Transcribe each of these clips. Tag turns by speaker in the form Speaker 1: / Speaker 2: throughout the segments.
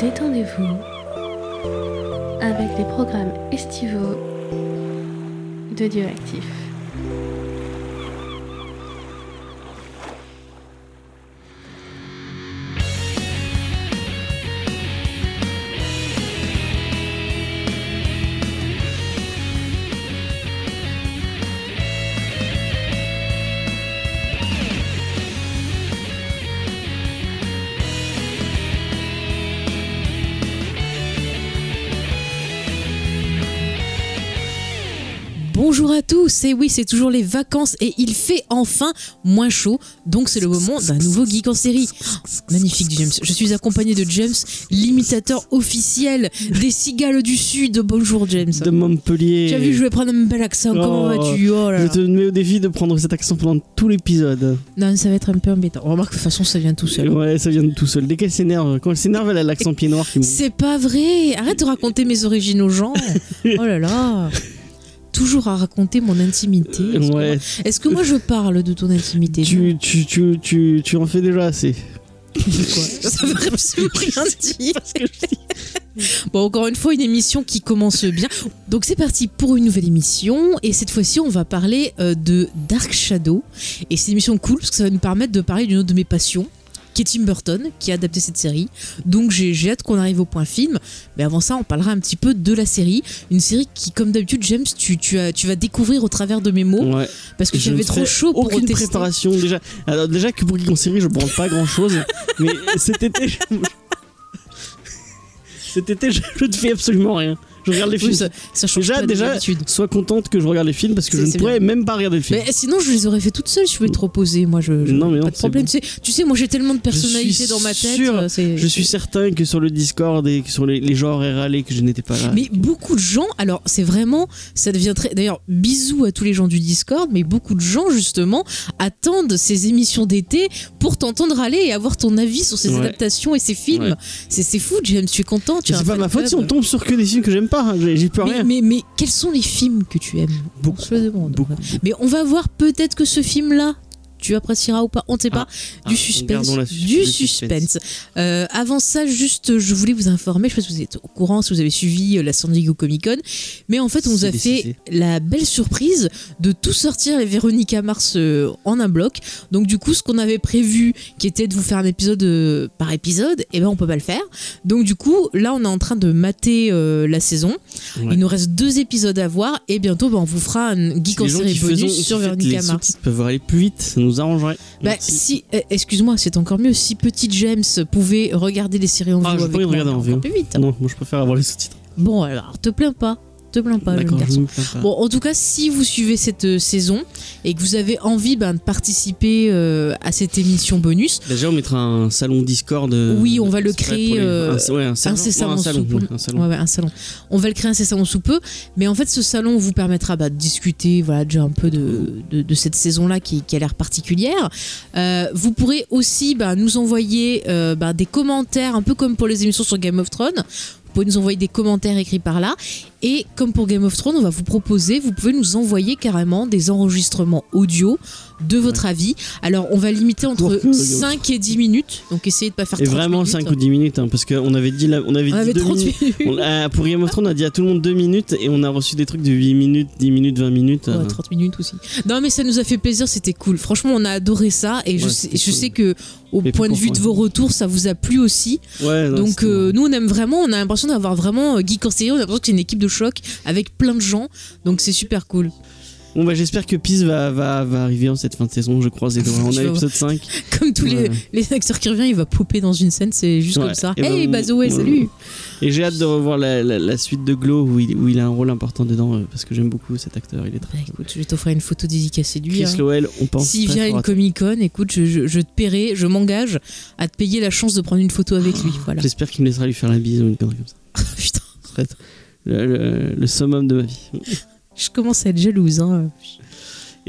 Speaker 1: détendez-vous avec les programmes estivaux de Dieu Actif.
Speaker 2: Tous, et oui, c'est toujours les vacances et il fait enfin moins chaud, donc c'est le moment d'un nouveau geek en série. Oh, magnifique James, je suis accompagné de James, l'imitateur officiel des cigales du Sud. Bonjour James.
Speaker 3: de Montpellier.
Speaker 2: Tu as vu, je vais prendre un bel accent, comment
Speaker 3: Oh,
Speaker 2: vas-tu? Oh là
Speaker 3: Je te mets au défi de prendre cet accent pendant tout l'épisode.
Speaker 2: Non, ça va être un peu embêtant. Remarque, de toute façon, ça vient tout seul.
Speaker 3: Ouais, ça vient tout seul. Dès qu'elle s'énerve, quand elle s'énerve, elle a l'accent pied noir qui.
Speaker 2: C'est pas vrai Arrête de raconter mes origines aux gens Oh là là Toujours à raconter mon intimité. Est-ce que
Speaker 3: Ouais,
Speaker 2: moi- Est-ce que moi je parle de ton intimité
Speaker 3: tu, tu, tu, tu, tu en fais déjà assez.
Speaker 2: Quoi Ça veut absolument rien dire. Bon, encore une fois, une émission qui commence bien. Donc c'est parti pour une nouvelle émission. Et cette fois-ci, on va parler euh, de Dark Shadow. Et c'est une émission cool parce que ça va nous permettre de parler d'une autre de mes passions, qui est Tim Burton, qui a adapté cette série. Donc j'ai hâte qu'on arrive au point film. Mais avant ça, on parlera un petit peu de la série. Une série qui, comme d'habitude, James, tu, tu, as, tu vas découvrir au travers de mes mots.
Speaker 3: Ouais.
Speaker 2: Parce que j'avais
Speaker 3: ne
Speaker 2: trop chaud pour
Speaker 3: aucune
Speaker 2: tester.
Speaker 3: préparation déjà. Alors déjà que pour Geek en série, je branle pas grand chose. mais cet été, je... cet été, je ne fais absolument rien. Je regarde les films.
Speaker 2: Oui, ça, ça change
Speaker 3: Déjà-
Speaker 2: pas
Speaker 3: déjà. Sois contente que je regarde les films parce que je ne pourrais
Speaker 2: bien.
Speaker 3: même pas regarder le film.
Speaker 2: Mais sinon, je les aurais fait toutes seules. Je pouvais te reposer. Moi, je, je-
Speaker 3: Non, mais non,
Speaker 2: pas de problème.
Speaker 3: bon.
Speaker 2: Tu, sais, tu sais, moi, j'ai tellement de personnalités
Speaker 3: suis
Speaker 2: dans ma tête.
Speaker 3: sûr,
Speaker 2: euh,
Speaker 3: Je suis certain que sur le Discord et que sur les, les gens auraient râlé que je n'étais pas là.
Speaker 2: Mais beaucoup de gens, alors c'est vraiment, ça devient très. D'ailleurs, bisous à tous les gens du Discord, mais beaucoup de gens justement attendent ces émissions d'été pour t'entendre aller et avoir ton avis sur ces
Speaker 3: Ouais.
Speaker 2: adaptations et ces films.
Speaker 3: Ouais.
Speaker 2: C'est fou, James, tu es content.
Speaker 3: C'est pas ma faute si on tombe sur que des films que j'aime pas. Hein. J'y j'y peux
Speaker 2: Mais,
Speaker 3: rien.
Speaker 2: mais, mais quels sont les films que tu aimes?
Speaker 3: Beaucoup.
Speaker 2: On se le demande.
Speaker 3: Beaucoup.
Speaker 2: Mais on va voir peut-être que ce film-là, tu apprécieras ou pas, on ne sait pas.
Speaker 3: Ah,
Speaker 2: du suspense. du suspense. Euh, avant ça, juste, je voulais vous informer, je sais pas si vous êtes au courant, si vous avez suivi euh, la San Diego Comic Con, mais en fait, on nous a fait la belle surprise de tout sortir les Véronica Mars euh, en un bloc. Donc, du coup, ce qu'on avait prévu, qui était de vous faire un épisode euh, par épisode, et ben, on peut pas le faire. Donc, du coup, là, on est en train de mater la saison.
Speaker 3: Ouais.
Speaker 2: Il nous reste deux épisodes à voir, et bientôt, ben, on vous fera un geek en série bonus sur Véronica
Speaker 3: les
Speaker 2: Mars.
Speaker 3: sous-titres peuvent aller plus vite, nous arrangerait.
Speaker 2: Bah, si, euh, excuse-moi, c'est encore mieux. Si petit James pouvait regarder les séries en
Speaker 3: Ah,
Speaker 2: VO avec
Speaker 3: pas envie de
Speaker 2: moi,
Speaker 3: regarder en VO.
Speaker 2: plus vite.
Speaker 3: Non, moi je préfère avoir les sous-titres.
Speaker 2: Bon, alors, te plains pas. Te plains pas, jeune
Speaker 3: je
Speaker 2: garçon.
Speaker 3: me plains pas.
Speaker 2: Bon, en tout cas, si vous suivez cette euh, saison et que vous avez envie ben, de participer euh, à cette émission bonus,
Speaker 3: Déjà, on mettra un salon Discord. euh,
Speaker 2: Oui, on va le créer,
Speaker 3: les- un, ouais, un salon.
Speaker 2: incessamment
Speaker 3: non, un salon,
Speaker 2: sous peu.
Speaker 3: ouais, un salon.
Speaker 2: Ouais, ouais, un salon. On va le créer incessamment sous peu, mais en fait, ce salon vous permettra bah, de discuter, voilà, déjà un peu de, de, de cette saison-là qui, qui a l'air particulière. Euh, vous pourrez aussi bah, nous envoyer euh, bah, des commentaires, un peu comme pour les émissions sur Game of Thrones. Vous pouvez nous envoyer des commentaires écrits par là. Et comme pour Game of Thrones, on va vous proposer, vous pouvez nous envoyer carrément des enregistrements audio de votre avis. Alors, on va limiter entre
Speaker 3: Pour que-
Speaker 2: 5 et 10 minutes. Donc, essayez de pas faire
Speaker 3: Et
Speaker 2: 30
Speaker 3: vraiment
Speaker 2: minutes.
Speaker 3: 5 ou 10 minutes, hein, parce qu'on avait dit, la- on avait
Speaker 2: On
Speaker 3: dit
Speaker 2: avait
Speaker 3: deux
Speaker 2: 30
Speaker 3: minutes.
Speaker 2: minutes.
Speaker 3: On- euh, pour Game of Thrones, on a dit à tout le monde 2 minutes et on a reçu des trucs de 8 minutes, 10 minutes, 20 minutes. euh.
Speaker 2: Ouais, 30 minutes aussi. Non, mais ça nous a fait plaisir, c'était cool. Franchement, on a adoré ça et je, sais, je
Speaker 3: cool.
Speaker 2: sais que au point de vue de vos retours, ça vous a plu aussi.
Speaker 3: Ouais, non,
Speaker 2: Donc euh, nous, on aime vraiment, on a l'impression d'avoir vraiment euh, en série, on a l'impression que c'est une équipe de choc avec plein de gens. Donc c'est super cool.
Speaker 3: Bon, bah, j'espère que Peace va, va, va arriver en cette fin de saison. Je croise les doigts. On a l'épisode 5.
Speaker 2: Comme tous les,
Speaker 3: Ouais.
Speaker 2: les acteurs qui reviennent, il va popper dans une scène, c'est juste
Speaker 3: Ouais.
Speaker 2: comme ça.
Speaker 3: Et ben,
Speaker 2: hey, Bazoé,
Speaker 3: ouais.
Speaker 2: salut
Speaker 3: Et j'ai hâte de revoir la, la- la suite de Glow où il, où il a un rôle important dedans euh, parce que j'aime beaucoup cet acteur. Il est très.
Speaker 2: Bah, Écoute, je vais t'offrir une photo dédicacée de lui.
Speaker 3: Chris
Speaker 2: hein.
Speaker 3: Lowell, on pense.
Speaker 2: S'il vient à une
Speaker 3: à toi.
Speaker 2: Comic Con, écoute, je, je- je te paierai, je m'engage à te payer la chance de prendre une photo avec lui. Voilà.
Speaker 3: J'espère qu'il me laissera lui faire la bise ou une connerie comme ça.
Speaker 2: Putain,
Speaker 3: le, le- le summum de ma vie.
Speaker 2: je commence à être jalouse. Hein.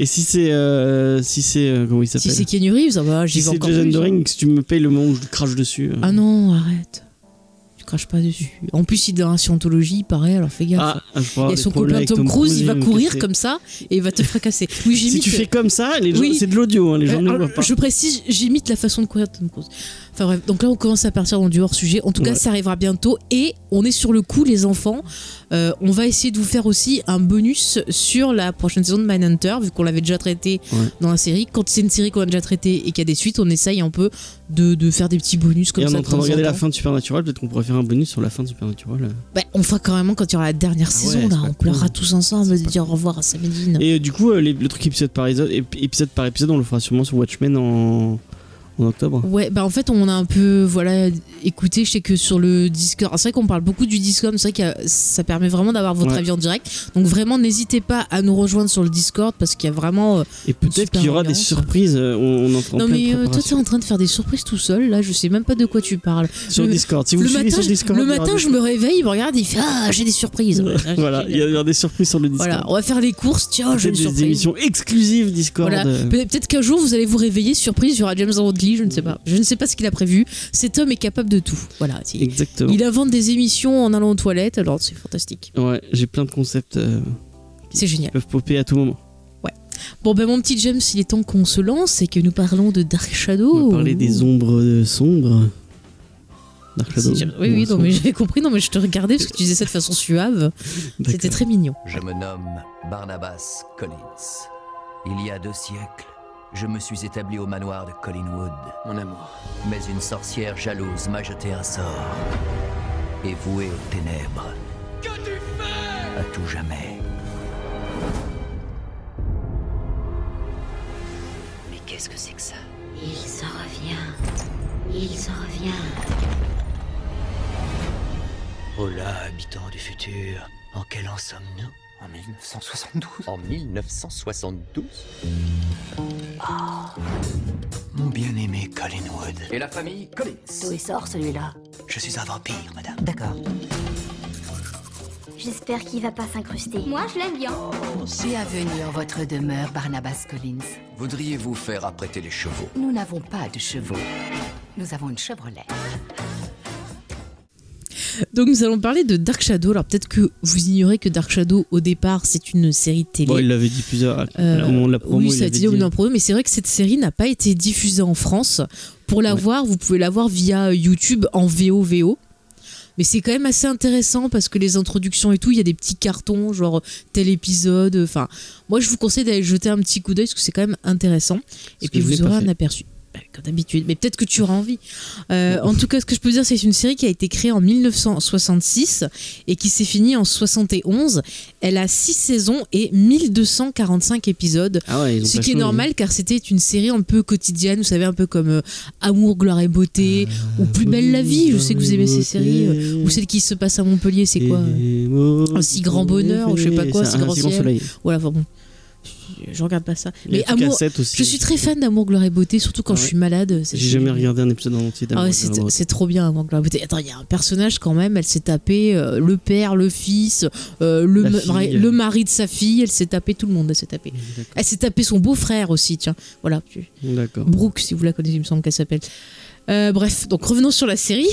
Speaker 3: Et si c'est. euh, si c'est. euh, comment il
Speaker 2: Si
Speaker 3: s'appelle
Speaker 2: c'est Kenny Reeves, ah bah, j'y
Speaker 3: Si
Speaker 2: vais
Speaker 3: c'est
Speaker 2: encore
Speaker 3: Jason
Speaker 2: plus.
Speaker 3: Doring, que tu me payes le moment où je crache dessus. euh.
Speaker 2: Ah non, arrête. Tu crache pas dessus. En plus, il est dans la scientologie, il paraît, alors fais gaffe.
Speaker 3: Ah, je
Speaker 2: il
Speaker 3: crois
Speaker 2: y a son copain Tom Cruise, il va courir comme ça et il va te fracasser. Oui,
Speaker 3: Si
Speaker 2: j'imite.
Speaker 3: tu fais comme ça, les gens-
Speaker 2: Oui.
Speaker 3: c'est de l'audio, hein, les gens
Speaker 2: Euh,
Speaker 3: ne le
Speaker 2: alors,
Speaker 3: voient pas.
Speaker 2: je précise, j'imite la façon de courir de Tom Cruise. Enfin bref, donc là on commence à partir dans du hors sujet. En tout cas,
Speaker 3: Ouais.
Speaker 2: ça arrivera bientôt et on est sur le coup, les enfants. Euh, on va essayer de vous faire aussi un bonus sur la prochaine saison de Mindhunter, vu qu'on l'avait déjà traité
Speaker 3: Ouais.
Speaker 2: dans la série. Quand c'est une série qu'on a déjà traitée et qu'il y a des suites, on essaye un peu de, de faire des petits bonus comme
Speaker 3: Et on
Speaker 2: ça.
Speaker 3: est en train de regarder la fin de Supernatural, peut-être qu'on pourrait faire un bonus sur la fin de Supernatural.
Speaker 2: Bah, on fera carrément quand il y aura la dernière
Speaker 3: Ah
Speaker 2: saison, là. On
Speaker 3: cool.
Speaker 2: pleurera tous ensemble, de dire au revoir à Samedine.
Speaker 3: Et euh, du coup, euh, les- le truc épisode par épisode, ép- épisode par épisode, on le fera sûrement sur Watchmen en, en octobre.
Speaker 2: Ouais, bah en fait, on a un peu voilà écouté. Je sais que sur le Discord, c'est vrai qu'on parle beaucoup du Discord, c'est vrai que ça permet vraiment d'avoir votre
Speaker 3: Ouais.
Speaker 2: avis en direct. Donc vraiment, n'hésitez pas à nous rejoindre sur le Discord parce qu'il y a vraiment. euh,
Speaker 3: Et peut-être qu'il y aura des surprises. euh, On, on en
Speaker 2: Non mais euh, toi, t'es en train de faire des surprises tout seul. Là, je sais même pas de quoi tu parles.
Speaker 3: sur
Speaker 2: le-
Speaker 3: Discord. Si vous
Speaker 2: le
Speaker 3: suivez
Speaker 2: matin,
Speaker 3: sur Discord,
Speaker 2: le matin, je me réveille, il me regarde, il fait ah j'ai des surprises.
Speaker 3: voilà, il y aura des surprises sur le Discord.
Speaker 2: Voilà, on va faire les courses. Tiens, j'ai des
Speaker 3: des
Speaker 2: surprises.
Speaker 3: émissions exclusives Discord.
Speaker 2: Voilà.
Speaker 3: euh,
Speaker 2: Pe- Peut-être qu'un jour vous allez vous réveiller surprise, il y aura James Rodley, je ne sais pas. Je ne sais pas ce qu'il a prévu. Cet homme est capable de tout. Voilà.
Speaker 3: Exactement.
Speaker 2: Il invente des émissions en allant aux toilettes, alors c'est fantastique.
Speaker 3: Ouais, j'ai plein de concepts euh,
Speaker 2: C'est génial.
Speaker 3: qui peuvent popper à tout moment.
Speaker 2: Bon ben mon petit James, il est temps qu'on se lance et que nous parlons de Dark Shadow.
Speaker 3: On va parler des ombres euh, sombres. Dark Shadow.
Speaker 2: James- Oui, oui, non,
Speaker 3: Sombre.
Speaker 2: mais j'avais compris, non, mais je te regardais parce que tu disais ça de façon suave. C'était très mignon.
Speaker 4: Je me nomme Barnabas Collins. Il y a deux siècles, je me suis établi au manoir de Collinwood.
Speaker 5: Mon amour.
Speaker 4: Mais une sorcière jalouse m'a jeté un sort. Et voué aux ténèbres. Que tu fais? À tout jamais.
Speaker 6: Mais qu'est-ce que c'est que ça?
Speaker 7: Il s'en revient. Il s'en revient.
Speaker 5: Oh là, habitants du futur, en quel an sommes-nous En 1972
Speaker 6: En 1972
Speaker 5: Mon bien-aimé Collinwood.
Speaker 6: Et la famille Collins
Speaker 7: D'où il sort celui-là
Speaker 5: Je suis un vampire, madame.
Speaker 7: D'accord.
Speaker 8: J'espère qu'il va pas s'incruster.
Speaker 9: Moi, je l'aime bien.
Speaker 10: Bienvenue en votre demeure, Barnabas Collins.
Speaker 4: Voudriez-vous faire apprêter les chevaux?
Speaker 10: Nous n'avons pas de chevaux. Nous avons une Chevrolet.
Speaker 2: Donc nous allons parler de Dark Shadow. Alors peut-être que vous ignorez que Dark Shadow au départ c'est une série télé.
Speaker 3: Bon, il l'avait dit plusieurs.
Speaker 2: Euh,
Speaker 3: au moment de la promo,
Speaker 2: oui, ça a dit au moment de la promo, mais c'est vrai que cette série n'a pas été diffusée en France. Pour la
Speaker 3: Ouais.
Speaker 2: voir, vous pouvez la voir via YouTube en VO VO. Mais c'est quand même assez intéressant parce que les introductions et tout, il y a des petits cartons, genre tel épisode. Enfin, moi je vous conseille d'aller jeter un petit coup d'œil parce que c'est quand même intéressant. et puis vous aurez un aperçu. Comme d'habitude, mais peut-être que tu auras envie. Euh, en tout cas, ce que je peux dire, c'est que c'est une série qui a été créée en 1966 et qui s'est finie en 71. Elle a 6 saisons et 1245 épisodes.
Speaker 3: Ah ouais,
Speaker 2: Ce qui est
Speaker 3: changé.
Speaker 2: normal car c'était une série un peu quotidienne, vous savez, un peu comme euh, Amour, gloire et beauté ou Plus belle la vie. Je sais que vous aimez ces séries. euh, ou celle qui se passe à Montpellier, c'est quoi Un si grand bonheur, ou je sais pas quoi, si
Speaker 3: un
Speaker 2: grand
Speaker 3: si grand soleil.
Speaker 2: Voilà, enfin bon. Je- regarde pas ça. Mais Amour,
Speaker 3: aussi.
Speaker 2: je suis très fan d'Amour, gloire et beauté, surtout quand
Speaker 3: Ah
Speaker 2: je suis malade.
Speaker 3: J'ai jamais regardé un épisode en entier
Speaker 2: Ah
Speaker 3: d'Amour.
Speaker 2: ouais,
Speaker 3: de
Speaker 2: c'est trop bien Amour, gloire et beauté. Attends, il y a un personnage quand même, elle s'est tapée euh, le père, le fils, euh, le, ma- mari de sa fille, elle s'est tapée tout le monde, elle s'est.
Speaker 3: D'accord.
Speaker 2: Elle s'est tapée son beau-frère aussi, tiens. Voilà. Brooke, si vous la connaissez, il me semble qu'elle s'appelle. Euh, bref, donc revenons sur la série.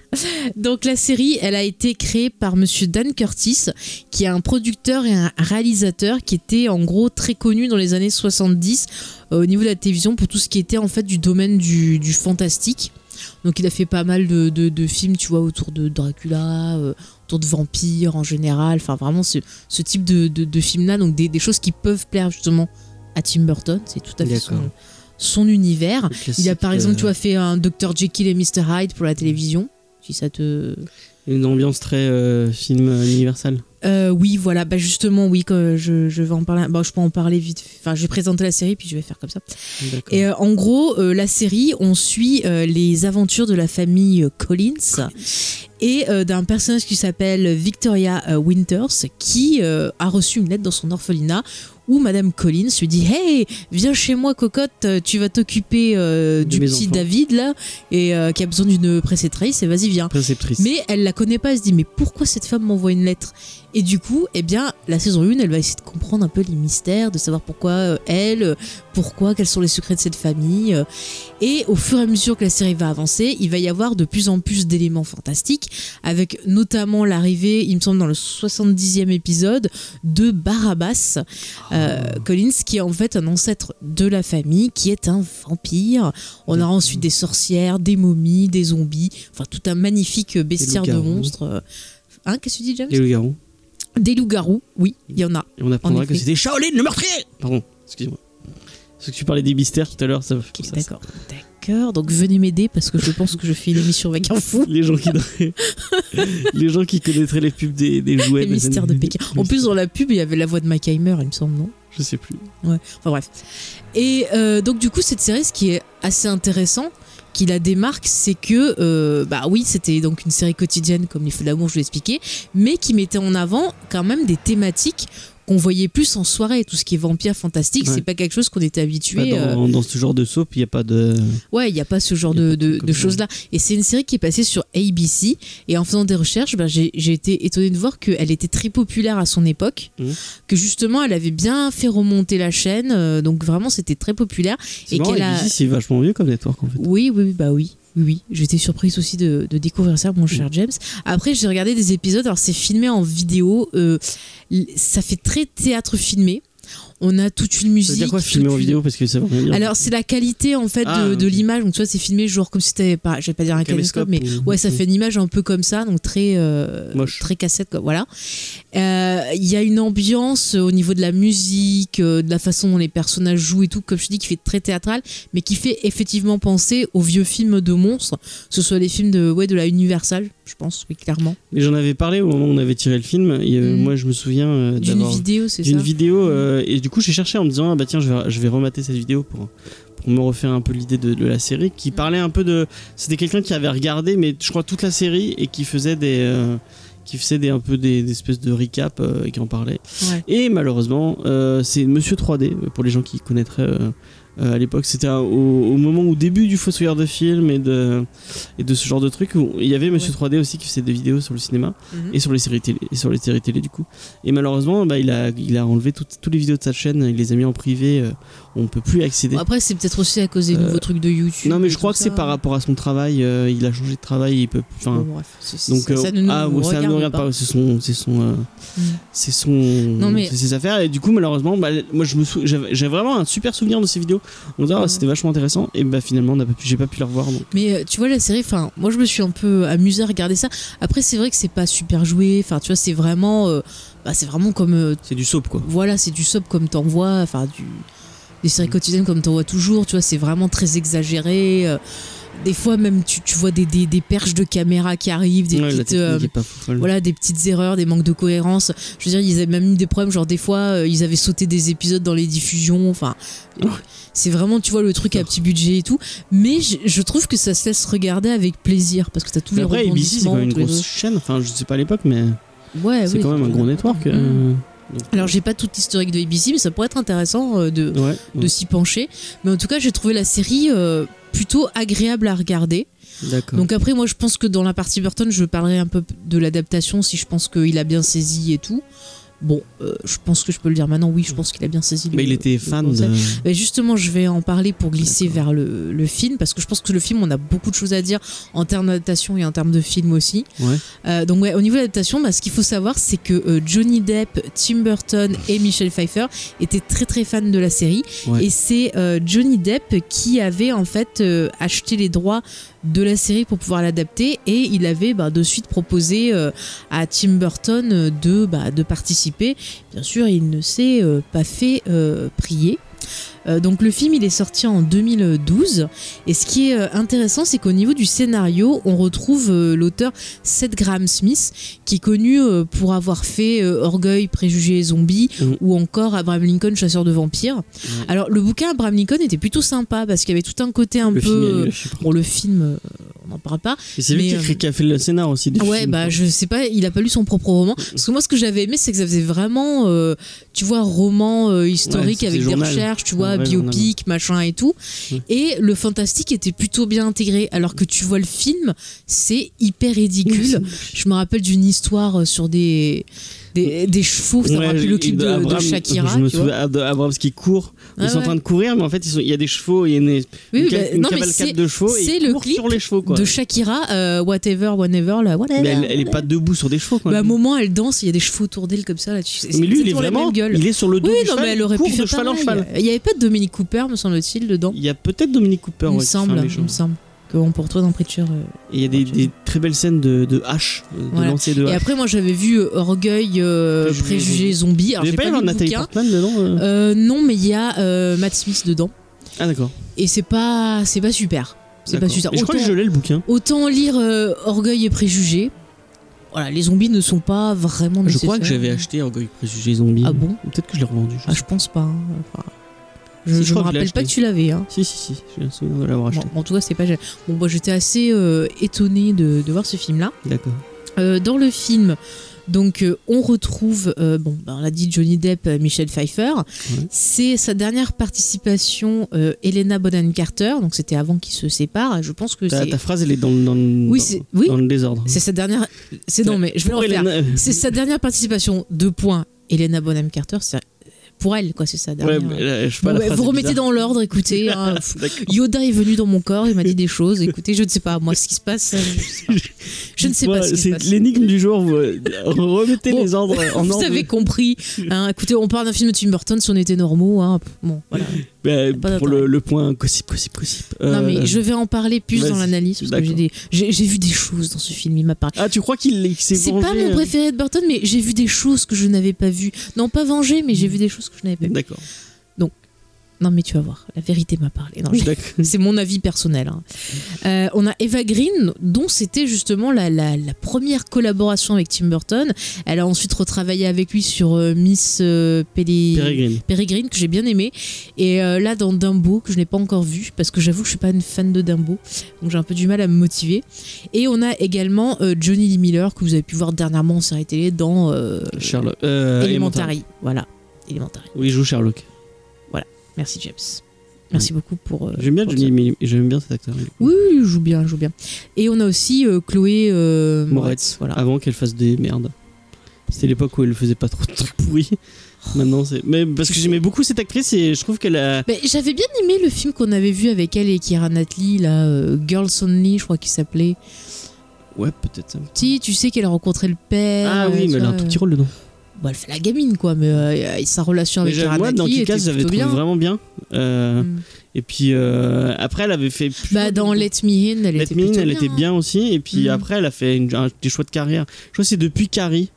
Speaker 2: donc la série, elle a été créée par Monsieur Dan Curtis, qui est un producteur et un réalisateur qui était en gros très connu dans les années 70 euh, au niveau de la télévision pour tout ce qui était en fait du domaine du, du fantastique. Donc il a fait pas mal de, de- de films, tu vois, autour de Dracula, euh, autour de vampires en général, enfin vraiment ce, ce type de, de, film-là, donc des, des choses qui peuvent plaire justement à Tim Burton, c'est tout à fait son, univers. Il a par exemple,
Speaker 3: euh,
Speaker 2: tu vois, fait un Dr Jekyll et Mr Hyde pour la télévision. Si ça te.
Speaker 3: Une ambiance très euh, film euh, Universal.
Speaker 2: Euh, oui, voilà, bah justement, oui, que je, je vais en parler. Bah, je peux en parler vite. Enfin, je vais présenter la série, puis je vais faire comme ça. Et euh, en gros, euh, la série, on suit les aventures de la famille Collins et d'un personnage qui s'appelle Victoria Winters, qui a reçu une lettre dans son orphelinat où Madame Collins lui dit Hey, viens chez moi, cocotte, tu vas t'occuper euh, du petit
Speaker 3: enfants.
Speaker 2: David là, et euh, qui a besoin d'une préceptrice, et vas-y, viens.
Speaker 3: Préceptrice.
Speaker 2: Mais elle la connaît pas, elle se dit mais pourquoi cette femme m'envoie une lettre? Et du coup, eh bien, la saison 1, elle va essayer de comprendre un peu les mystères, de savoir pourquoi euh, elle, pourquoi, quels sont les secrets de cette famille. Et au fur et à mesure que la série va avancer, il va y avoir de plus en plus d'éléments fantastiques, avec notamment l'arrivée, il me semble dans le 70e épisode, de Barabbas euh, Collins, qui est en fait un ancêtre de la famille, qui est un vampire. On aura ensuite des sorcières, des momies, des zombies, enfin tout un magnifique bestiaire de
Speaker 3: loups-garous.
Speaker 2: monstres. euh. Hein, qu'est-ce que tu dis, James
Speaker 3: Et le garou.
Speaker 2: Des loups-garous, oui, il y en a.
Speaker 3: Et on apprendra
Speaker 2: En
Speaker 3: que c'était Shaolin le meurtrier Pardon, excuse-moi. Parce que tu parlais des mystères tout à l'heure, ça,
Speaker 2: Ok,
Speaker 3: ça-
Speaker 2: d'accord. D'accord, donc venez m'aider parce que je pense que je fais une émission avec un fou.
Speaker 3: Les gens qui les gens qui connaîtraient les pubs des, des jouets.
Speaker 2: Les
Speaker 3: des
Speaker 2: mystères de Pékin. En plus, dans la pub, il y avait la voix de Mackheimer, il me semble, non?
Speaker 3: Je sais plus.
Speaker 2: Ouais, enfin bref. Et euh, donc du coup, cette série, ce qui est assez intéressant, qui la démarque, c'est que, euh, bah oui, c'était donc une série quotidienne, comme les Feux d'amour, je vous l'ai expliqué, mais qui mettait en avant quand même des thématiques qu'on voyait plus en soirée. Tout ce qui est vampire fantastique,
Speaker 3: Ouais.
Speaker 2: c'est pas quelque chose qu'on était
Speaker 3: Bah,
Speaker 2: habitué. euh,
Speaker 3: dans, dans ce genre de soap, il n'y a pas de.
Speaker 2: Ouais, il n'y a pas ce genre de,
Speaker 3: de
Speaker 2: choses-là. Et c'est une série qui est passée sur ABC. Et en faisant des recherches, ben, j'ai été étonnée de voir qu'elle était très populaire à son époque.
Speaker 3: Mhm.
Speaker 2: Que justement, elle avait bien fait remonter la chaîne. euh, donc vraiment, c'était très populaire. Et qu'elle a-
Speaker 3: ABC, c'est vachement vieux comme network en fait.
Speaker 2: Oui, oui, bah oui. Oui. J'étais surprise aussi de, de découvrir ça, mon cher James. Après, j'ai regardé des épisodes. Alors, c'est filmé en vidéo. euh, ça fait très théâtre filmé. On a toute une
Speaker 3: Ça
Speaker 2: musique.
Speaker 3: veut dire quoi filmer
Speaker 2: toute
Speaker 3: en
Speaker 2: une-
Speaker 3: vidéo parce que ça veut rien dire.
Speaker 2: alors c'est la qualité en fait
Speaker 3: Ah,
Speaker 2: de, de
Speaker 3: ok.
Speaker 2: l'image. Donc tu vois c'est filmé genre comme si t'avais pas, je vais pas dire un caméscope, mais
Speaker 3: ou-
Speaker 2: ouais ça
Speaker 3: ou-
Speaker 2: fait une image un peu comme ça, donc très euh,
Speaker 3: Moche.
Speaker 2: très cassette quoi. Voilà. Euh, Il y a une ambiance euh, au niveau de la musique, de la façon dont les personnages jouent et tout, comme je dis, qui fait très théâtral, mais qui fait effectivement penser aux vieux films de monstres, que ce soit les films de ouais de la Universal, je pense, oui clairement.
Speaker 3: Mais j'en avais parlé au moment où on avait tiré le film. Et, euh,
Speaker 2: Mm.
Speaker 3: Moi, je me souviens
Speaker 2: D'une vidéo, c'est ça.
Speaker 3: d'une vidéo et du coup j'ai cherché en me disant ah bah tiens je vais, je vais remater cette vidéo pour pour me refaire un peu l'idée de, de la série qui
Speaker 2: Mm.
Speaker 3: parlait un peu de c'était quelqu'un qui avait regardé mais je crois toute la série et qui faisait des euh, qui faisait des, un peu des, des espèces de recap euh, et qui en parlait
Speaker 2: Ouais.
Speaker 3: et malheureusement euh, c'est Monsieur 3D pour les gens qui connaîtraient à l'époque c'était au, au moment au début du Fossoyeur de film et de, et de ce genre de trucs où il y avait Monsieur 3D aussi qui faisait des vidéos sur le cinéma
Speaker 2: Mhm.
Speaker 3: et sur les séries télé et sur les séries télé du coup et malheureusement bah, il a il a enlevé toutes toutes les vidéos de sa chaîne il les a mis en privé euh, on peut plus accéder
Speaker 2: après c'est peut-être aussi à cause des
Speaker 3: Euh,
Speaker 2: nouveaux trucs de YouTube.
Speaker 3: non mais je crois que c'est par rapport à son travail euh, il a changé de travail il peut enfin
Speaker 2: bref,
Speaker 3: donc
Speaker 2: ça,
Speaker 3: euh,
Speaker 2: ne nous
Speaker 3: ah ouais, ça
Speaker 2: regarde
Speaker 3: regarde pas, c'est son c'est son euh,
Speaker 2: Mm.
Speaker 3: c'est son
Speaker 2: mais-
Speaker 3: c'est ses affaires et du coup malheureusement bah, moi je me sou- j'avais j'avais vraiment un super souvenir de ces vidéos on dirait ah, c'était vachement intéressant et bah finalement j'ai pas pu les revoir donc
Speaker 2: Mais euh, tu vois la série, enfin moi je me suis un peu amusée à regarder ça. Après c'est vrai que c'est pas super joué. Enfin tu vois c'est vraiment, euh, bah, c'est vraiment comme euh,
Speaker 3: c'est du soap quoi
Speaker 2: voilà c'est du soap comme t'en vois, enfin du des séries quotidiennes comme t'en vois toujours. Tu vois c'est vraiment très exagéré. euh, des fois même tu, tu vois des, des, des perches de caméra qui arrivent, des
Speaker 3: Ouais,
Speaker 2: petites euh, voilà des petites erreurs, des manques de cohérence. Je veux dire ils avaient même eu des problèmes genre des fois euh, ils avaient sauté des épisodes dans les diffusions. Enfin c'est vraiment tu vois le truc à petit budget et tout. Mais je, je trouve que ça se laisse regarder avec plaisir parce que t'as tous
Speaker 3: Mais
Speaker 2: les
Speaker 3: après ABC c'est quand même une grosse chaîne enfin je sais pas à l'époque mais.
Speaker 2: Ouais,
Speaker 3: c'est
Speaker 2: oui.
Speaker 3: quand même un gros network
Speaker 2: Mm.
Speaker 3: euh,
Speaker 2: Alors j'ai pas tout l'historique de ABC mais ça pourrait être intéressant euh, de,
Speaker 3: ouais,
Speaker 2: de s'y pencher. Mais en tout cas j'ai trouvé la série euh, plutôt agréable à regarder. Donc après moi je pense que dans la partie Burton je parlerai un peu de l'adaptation si je pense qu'il a bien saisi et tout. Bon, euh, je pense que je peux le dire maintenant. Oui, je pense qu'il a bien saisi. le-
Speaker 3: mais il était fan de
Speaker 2: Ben justement, je vais en parler pour glisser vers le, le film, parce que je pense que le film, on a beaucoup de choses à dire en termes d'adaptation et en termes de film aussi.
Speaker 3: ouais
Speaker 2: Euh, donc ouais, au niveau de l'adaptation, bah, ce qu'il faut savoir, c'est que euh, Johnny Depp, Tim Burton et Michelle Pfeiffer étaient très très fans de la série.
Speaker 3: Ouais.
Speaker 2: Et c'est Johnny Depp qui avait en fait acheté les droits de la série pour pouvoir l'adapter et il avait bah, de suite proposé euh, à Tim Burton euh, de, bah, de participer. Bien sûr, il ne s'est euh, pas fait prier. Euh, donc le film il est sorti en 2012 et ce qui est euh, intéressant c'est qu'au niveau du scénario on retrouve euh, l'auteur Seth Graham Smith qui est connu euh, pour avoir fait Orgueil, Préjugés et Zombies
Speaker 3: Mhm.
Speaker 2: ou encore Abraham Lincoln, Chasseur de vampires. Alors le bouquin Abraham Lincoln était plutôt sympa parce qu'il y avait tout un côté un
Speaker 3: le
Speaker 2: peu...
Speaker 3: film.
Speaker 2: Bon, le film, on n'en parle pas.
Speaker 3: Et c'est lui qui, a
Speaker 2: euh,
Speaker 3: qui a fait le scénar aussi des
Speaker 2: Ouais, bah
Speaker 3: quoi.
Speaker 2: je sais pas, il a pas lu son propre roman. Parce que moi, ce que j'avais aimé, c'est que ça faisait vraiment, euh, tu vois, roman euh, historique
Speaker 3: Ouais,
Speaker 2: avec des recherches, tu vois, biopic, machin et tout. Et le fantastique était plutôt bien intégré. Alors que tu vois le film, c'est hyper ridicule. Je me rappelle d'une histoire euh, sur des, des, des chevaux, ça me
Speaker 3: Ouais,
Speaker 2: rappelle le clip
Speaker 3: de
Speaker 2: de, de
Speaker 3: Abraham,
Speaker 2: Shakira.
Speaker 3: Je me souviens d'Abraham qui court.
Speaker 2: Ah
Speaker 3: ils sont en train de courir, mais en fait, il y a des chevaux, il y a une,
Speaker 2: Oui,
Speaker 3: une,
Speaker 2: bah,
Speaker 3: une
Speaker 2: non,
Speaker 3: cavalcade de chevaux
Speaker 2: c'est le clip
Speaker 3: sur les chevaux. Quoi.
Speaker 2: de Shakira, euh, whatever, whenever, là, whatever.
Speaker 3: mais elle, elle est pas debout sur des chevaux. Quoi.
Speaker 2: Bah, à un moment, elle danse, il y a des chevaux autour d'elle comme ça. Là, tu-
Speaker 3: mais lui, il est vraiment. Il est sur le dos
Speaker 2: Oui,
Speaker 3: du
Speaker 2: non,
Speaker 3: cheval,
Speaker 2: mais elle aurait
Speaker 3: il
Speaker 2: pu
Speaker 3: court
Speaker 2: faire
Speaker 3: de cheval en
Speaker 2: pareil.
Speaker 3: cheval.
Speaker 2: Il n'y avait pas de Dominique Cooper, me semble-t-il, dedans.
Speaker 3: Il y a peut-être Dominique Cooper.
Speaker 2: il me semble, il me semble. Qu'on peut retrouver dans Preacher. euh.
Speaker 3: Et il y a des, des très belles scènes de, de hache, de
Speaker 2: Voilà.
Speaker 3: lancer de
Speaker 2: Et
Speaker 3: hache.
Speaker 2: après, moi, j'avais vu euh, Orgueil, euh,
Speaker 3: Préjugés
Speaker 2: Préjugés, Zombies. Alors, j'ai
Speaker 3: pas
Speaker 2: pas le
Speaker 3: Nathalie
Speaker 2: bouquin.
Speaker 3: Portman dedans euh
Speaker 2: Euh, non, mais il y a euh, Matt Smith dedans.
Speaker 3: Ah, d'accord.
Speaker 2: Et c'est pas, c'est pas super. C'est pas super.
Speaker 3: Et je crois que je l'ai le bouquin.
Speaker 2: Autant lire euh, Orgueil et Préjugés. Voilà, les zombies ne sont pas vraiment
Speaker 3: Je crois que
Speaker 2: nécessaires.
Speaker 3: j'avais acheté Orgueil Préjugé Zombie.
Speaker 2: Ah bon?
Speaker 3: Peut-être que je l'ai revendu. je
Speaker 2: Ah, je pense pas. hein. Enfin, je
Speaker 3: Si, je
Speaker 2: je me rappelle pas que tu l'avais. Hein.
Speaker 3: Si, si, si, j'ai un souvenir de l'avoir acheté.
Speaker 2: Bon, en tout cas, c'est pas. Bon, moi, j'étais assez euh, étonnée de, de voir ce film-là.
Speaker 3: D'accord.
Speaker 2: Euh, dans le film, donc, euh, on retrouve, euh, bon, ben, on l'a dit, Johnny Depp, Michel Pfeiffer. C'est sa dernière participation, Helena Bonham Carter. Donc, c'était avant qu'ils se séparent. Je pense que
Speaker 3: Ta, phrase, elle est dans, le- dans,
Speaker 2: Oui,
Speaker 3: dans-
Speaker 2: oui.
Speaker 3: dans le désordre.
Speaker 2: C'est sa dernière. C'est non, mais je vais le refaire.
Speaker 3: Helena-
Speaker 2: C'est sa dernière participation. Deux points. Helena Bonham Carter, c'est pour elle, quoi. C'est
Speaker 3: Ouais, là, je pas,
Speaker 2: Bon,
Speaker 3: phrase
Speaker 2: vous remettez
Speaker 3: bizarre.
Speaker 2: dans l'ordre, écoutez. hein. Yoda est venu dans mon corps, il m'a dit des choses. Écoutez, je ne sais pas, moi, ce qui se passe. euh, Je, ne sais pas ce
Speaker 3: C'est l'énigme du jour. Vous euh, remettez
Speaker 2: Bon,
Speaker 3: les ordres en
Speaker 2: Vous
Speaker 3: ordre.
Speaker 2: avez compris. hein. écoutez, on parle d'un film de Tim Burton si on était normaux. hein. Bon, voilà.
Speaker 3: Bah,
Speaker 2: pas
Speaker 3: pour le, le point gossip, gossip, gossip.
Speaker 2: Non,
Speaker 3: Euh,
Speaker 2: mais je vais en parler plus dans l'analyse parce que j'ai des- vu des choses dans ce film. Il m'a parlé.
Speaker 3: Ah, tu crois qu'il qu'il s'est
Speaker 2: C'est
Speaker 3: vengé
Speaker 2: pas mon
Speaker 3: euh,
Speaker 2: préféré de Burton, mais j'ai vu des choses que je n'avais pas vues. Non, pas vengé, mais j'ai vu des choses que je n'avais pas vues.
Speaker 3: D'accord.
Speaker 2: Non, mais tu vas voir, la vérité m'a parlé. C'est mon avis personnel. hein. Euh, on a Eva Green, dont c'était justement la, la- la première collaboration avec Tim Burton. Elle a ensuite retravaillé avec lui sur euh, Miss euh,
Speaker 3: Peregrine.
Speaker 2: Peregrine, que j'ai bien aimé. Et euh, là, dans Dumbo, que je n'ai pas encore vu, parce que j'avoue que je suis pas une fan de Dumbo. Donc j'ai un peu du mal à me motiver. Et on a également Johnny Lee Miller, que vous avez pu voir dernièrement en série télé dans Elementary. Voilà, Elementary.
Speaker 3: Oui, il joue Sherlock.
Speaker 2: Merci James. Merci beaucoup pour. euh,
Speaker 3: J'aime bien
Speaker 2: pour
Speaker 3: Johnny J'aime bien cet acteur.
Speaker 2: Oui, oui, il joue bien, il joue bien. Et on a aussi euh, Chloé euh, Moretz.
Speaker 3: Moretz.
Speaker 2: Voilà.
Speaker 3: Avant qu'elle fasse des merdes. C'était l'époque où elle faisait pas trop de trucs pourris. Maintenant, c'est. Mais parce que j'aimais beaucoup cette actrice et je trouve qu'elle a.
Speaker 2: Mais J'avais bien aimé le film qu'on avait vu avec elle et Kira Knightley, là, Girls Only, je crois qu'il s'appelait.
Speaker 3: Ouais, peut-être.
Speaker 2: Si, tu sais qu'elle a rencontré le père.
Speaker 3: Ah oui, mais elle a un tout petit rôle dedans.
Speaker 2: Bon, elle fait la gamine, quoi, mais euh, sa relation avec Kira
Speaker 3: moi, dans Kick-Ass, j'avais trouvé
Speaker 2: bien.
Speaker 3: vraiment bien. Euh,
Speaker 2: Mm.
Speaker 3: Et puis euh, après, elle avait fait.
Speaker 2: Bah, dans Let Me In, elle
Speaker 3: Let
Speaker 2: était
Speaker 3: Me In, elle
Speaker 2: bien.
Speaker 3: était
Speaker 2: hein.
Speaker 3: bien aussi. Et puis
Speaker 2: Mm.
Speaker 3: après, elle a fait une- un- des choix de carrière. Je crois que c'est depuis Carrie.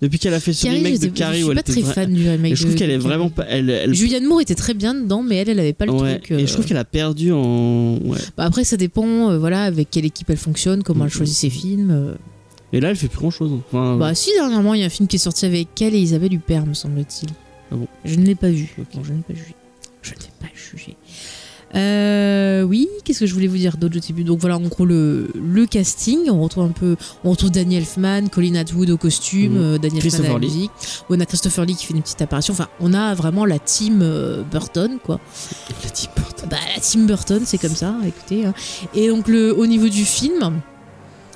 Speaker 3: Depuis qu'elle a fait ce
Speaker 2: Carrie,
Speaker 3: remake de Carrie.
Speaker 2: je suis
Speaker 3: elle
Speaker 2: pas très fan du remake
Speaker 3: je trouve qu'elle est vraiment pas. Elle, elle-
Speaker 2: Julianne Moore était très bien dedans, mais elle, elle avait pas le
Speaker 3: Ouais,
Speaker 2: truc.
Speaker 3: Et je trouve qu'elle a perdu en. Ouais.
Speaker 2: Bah après, ça dépend euh, voilà, avec quelle équipe elle fonctionne, comment elle
Speaker 3: Mhm.
Speaker 2: choisit ses films. euh.
Speaker 3: Et là, elle fait plus grand chose. Enfin,
Speaker 2: Bah si, dernièrement, il y a un film qui est sorti avec elle et Isabelle Huppert, me semble-t-il.
Speaker 3: Ah bon
Speaker 2: Je ne l'ai pas vu.
Speaker 3: Ok.
Speaker 2: Bon, je ne l'ai pas jugé. Je ne l'ai pas jugé. Euh, oui, qu'est-ce que je voulais vous dire d'autre au début Donc voilà, en gros, le, le casting. On retrouve un peu. On retrouve Daniel Elfman, Colin Atwood au costume,
Speaker 3: Mhm.
Speaker 2: euh, Daniel Elfman à la
Speaker 3: Lee.
Speaker 2: musique. On a Christopher Lee qui fait une petite apparition. Enfin, on a vraiment la team euh, Burton, quoi.
Speaker 3: la type Burton.
Speaker 2: Bah, la Tim Burton, c'est comme ça, écoutez. hein. Et donc, le, au niveau du film,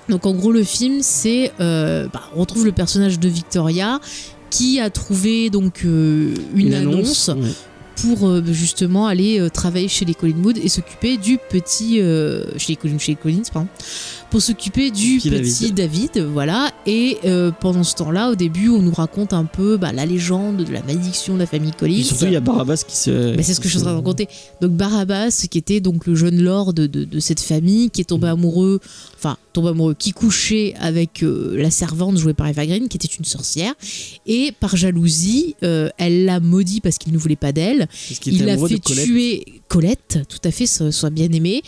Speaker 2: donc en gros, le film, c'est. euh, bah, on retrouve le personnage de Victoria qui a trouvé donc euh, une, annonce, pour euh, justement aller travailler chez les Collingwood et s'occuper du petit. chez, les Collins, chez les Collins, pardon. Pour s'occuper du
Speaker 3: Petit
Speaker 2: petit David. voilà. Et pendant ce temps-là, au début, on nous raconte un peu bah, la légende de la malédiction de la famille Collins.
Speaker 3: Et surtout, il y a Barabbas qui se.
Speaker 2: Mais c'est ce que je suis en train de raconter. Donc Barabbas, qui était donc le jeune lord de, de- de cette famille, qui est tombé amoureux, enfin tombé amoureux, qui couchait avec euh, la servante jouée par Eva Green, qui était une sorcière, et par jalousie, euh, elle l'a maudit parce qu'il ne voulait pas d'elle. Il l'a fait
Speaker 3: Colette.
Speaker 2: tuer Colette, tout à fait, so- soit bien aimée.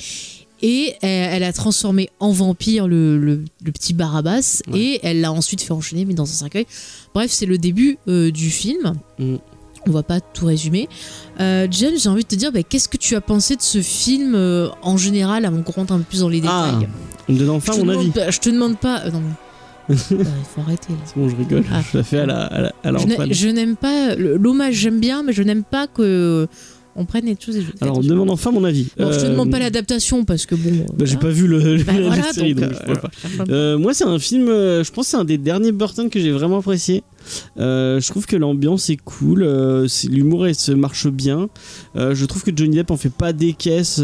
Speaker 2: Et elle, elle a transformé en vampire le, le- le petit Barabbas
Speaker 3: Ouais.
Speaker 2: et elle l'a ensuite fait enchaîner, mais dans un cercueil. Bref, c'est le début euh, du film.
Speaker 3: Mm.
Speaker 2: On va pas tout résumer. Euh, James, j'ai envie de te dire, bah, qu'est-ce que tu as pensé de ce film euh, en général, avant qu'on rentre un peu plus dans les
Speaker 3: Ah.
Speaker 2: détails
Speaker 3: On me donne enfin
Speaker 2: je, te
Speaker 3: mon
Speaker 2: demande
Speaker 3: avis.
Speaker 2: pas- je te demande pas. euh, non, Euh, il faut arrêter. là.
Speaker 3: C'est bon, je rigole.
Speaker 2: Ah.
Speaker 3: Je la fais à la, à la, à la
Speaker 2: Je n'aime pas l'hommage, j'aime bien, mais je n'aime pas que on prenne les choses. et je-
Speaker 3: Alors, on demande enfin mon avis.
Speaker 2: Bon, je te
Speaker 3: Euh,
Speaker 2: demande pas l'adaptation parce que bon.
Speaker 3: Bah, j'ai
Speaker 2: voilà.
Speaker 3: pas vu le,
Speaker 2: Bah,
Speaker 3: la
Speaker 2: voilà,
Speaker 3: série,
Speaker 2: donc, euh,
Speaker 3: pas. Euh, moi, c'est un film, je pense que c'est un des derniers Burton que j'ai vraiment apprécié. Euh, je trouve que l'ambiance est cool, euh, l'humour se marche bien. Euh, je trouve que Johnny Depp en fait pas des caisses.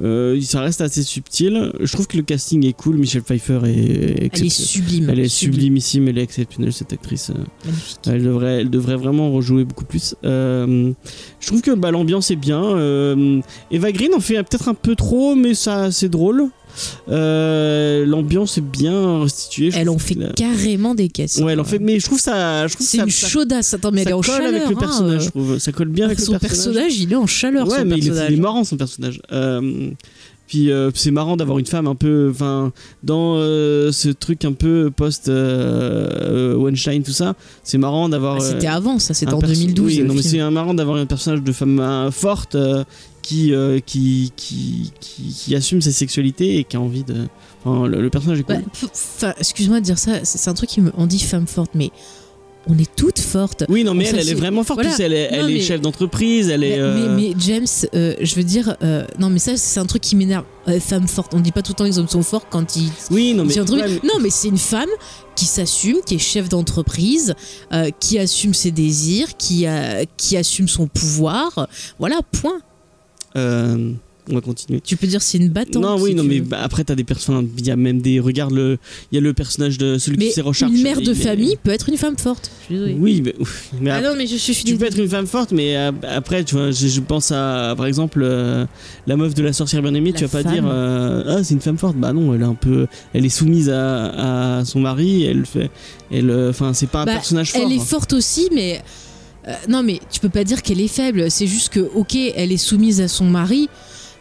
Speaker 3: Euh, ça reste assez subtil. Je trouve que le casting est cool. Michelle Pfeiffer est,
Speaker 2: Elle est sublime.
Speaker 3: Elle est sublimissime, elle est exceptionnelle cette actrice.
Speaker 2: Magnifique.
Speaker 3: Elle devrait, elle devrait vraiment rejouer beaucoup plus. Euh, je trouve que bah, l'ambiance est bien. Euh, Eva Green en fait peut-être un peu trop, mais ça c'est drôle. Euh, l'ambiance est bien restituée.
Speaker 2: Elle en fait
Speaker 3: que
Speaker 2: carrément des caisses.
Speaker 3: Ouais, elle en fait, mais je trouve ça, je trouve
Speaker 2: C'est
Speaker 3: ça,
Speaker 2: une
Speaker 3: ça-
Speaker 2: chaudasse. Attends, mais
Speaker 3: ça
Speaker 2: elle est en
Speaker 3: colle
Speaker 2: chaleur.
Speaker 3: avec le
Speaker 2: hein,
Speaker 3: personnage.
Speaker 2: euh.
Speaker 3: Je trouve, ça colle bien avec
Speaker 2: son
Speaker 3: le personnage.
Speaker 2: personnage, il est en chaleur.
Speaker 3: Ouais,
Speaker 2: son
Speaker 3: mais il est,
Speaker 2: personnage.
Speaker 3: il est marrant son personnage. Euh, puis euh, c'est marrant d'avoir une femme un peu, enfin, dans euh, ce truc un peu post euh, Weinstein tout ça. C'est marrant d'avoir.
Speaker 2: Ah, C'était
Speaker 3: euh,
Speaker 2: avant, ça, c'était en
Speaker 3: perso-
Speaker 2: 2012.
Speaker 3: Oui, non, mais c'est marrant d'avoir un personnage de femme euh, forte euh, qui, euh, qui, qui, qui, qui assume sa sexualité et qui a envie de. Enfin, le, le personnage est cool.
Speaker 2: P- Enfin, excuse-moi de dire ça, c'est un truc qui me. On dit femme forte, mais on est toutes fortes.
Speaker 3: oui, non, mais elle, elle est vraiment forte.
Speaker 2: Voilà.
Speaker 3: Plus elle est,
Speaker 2: Non,
Speaker 3: elle est chef d'entreprise. Elle est.
Speaker 2: Mais,
Speaker 3: euh,
Speaker 2: mais- mais James, euh, je veux dire, euh, non, mais ça, c'est un truc qui m'énerve. Femme forte, on dit pas tout le temps que les hommes sont forts quand ils.
Speaker 3: Oui, non, mais. ouais, mais-
Speaker 2: Non, mais c'est une femme qui s'assume, qui est chef d'entreprise, qui assume ses désirs, qui, qui assume son pouvoir. Voilà, point.
Speaker 3: Euh, on va continuer.
Speaker 2: Tu peux dire c'est une battante.
Speaker 3: Non, oui,
Speaker 2: si
Speaker 3: non, mais bah, après, t'as des personnes. Il y a même des. Regarde, le, il y a le personnage de celui
Speaker 2: Mais
Speaker 3: qui s'est rechargé.
Speaker 2: une mère de famille peut être une femme forte. Je suis.
Speaker 3: Oui, mais, mais
Speaker 2: Ah non, mais je, je suis
Speaker 3: tu peux être une femme forte, mais après, tu vois, je, je pense à, par exemple, euh, la meuf de la sorcière bien aimée.
Speaker 2: La
Speaker 3: Tu vas pas dire, euh, ah, c'est une femme forte. Bah non, elle est un peu, elle est soumise à, à son mari. Elle fait, elle, enfin, c'est pas un
Speaker 2: Bah,
Speaker 3: personnage fort.
Speaker 2: Elle est forte aussi, mais. Euh, non, mais tu peux pas dire qu'elle est faible. C'est juste que, ok, elle est soumise à son mari,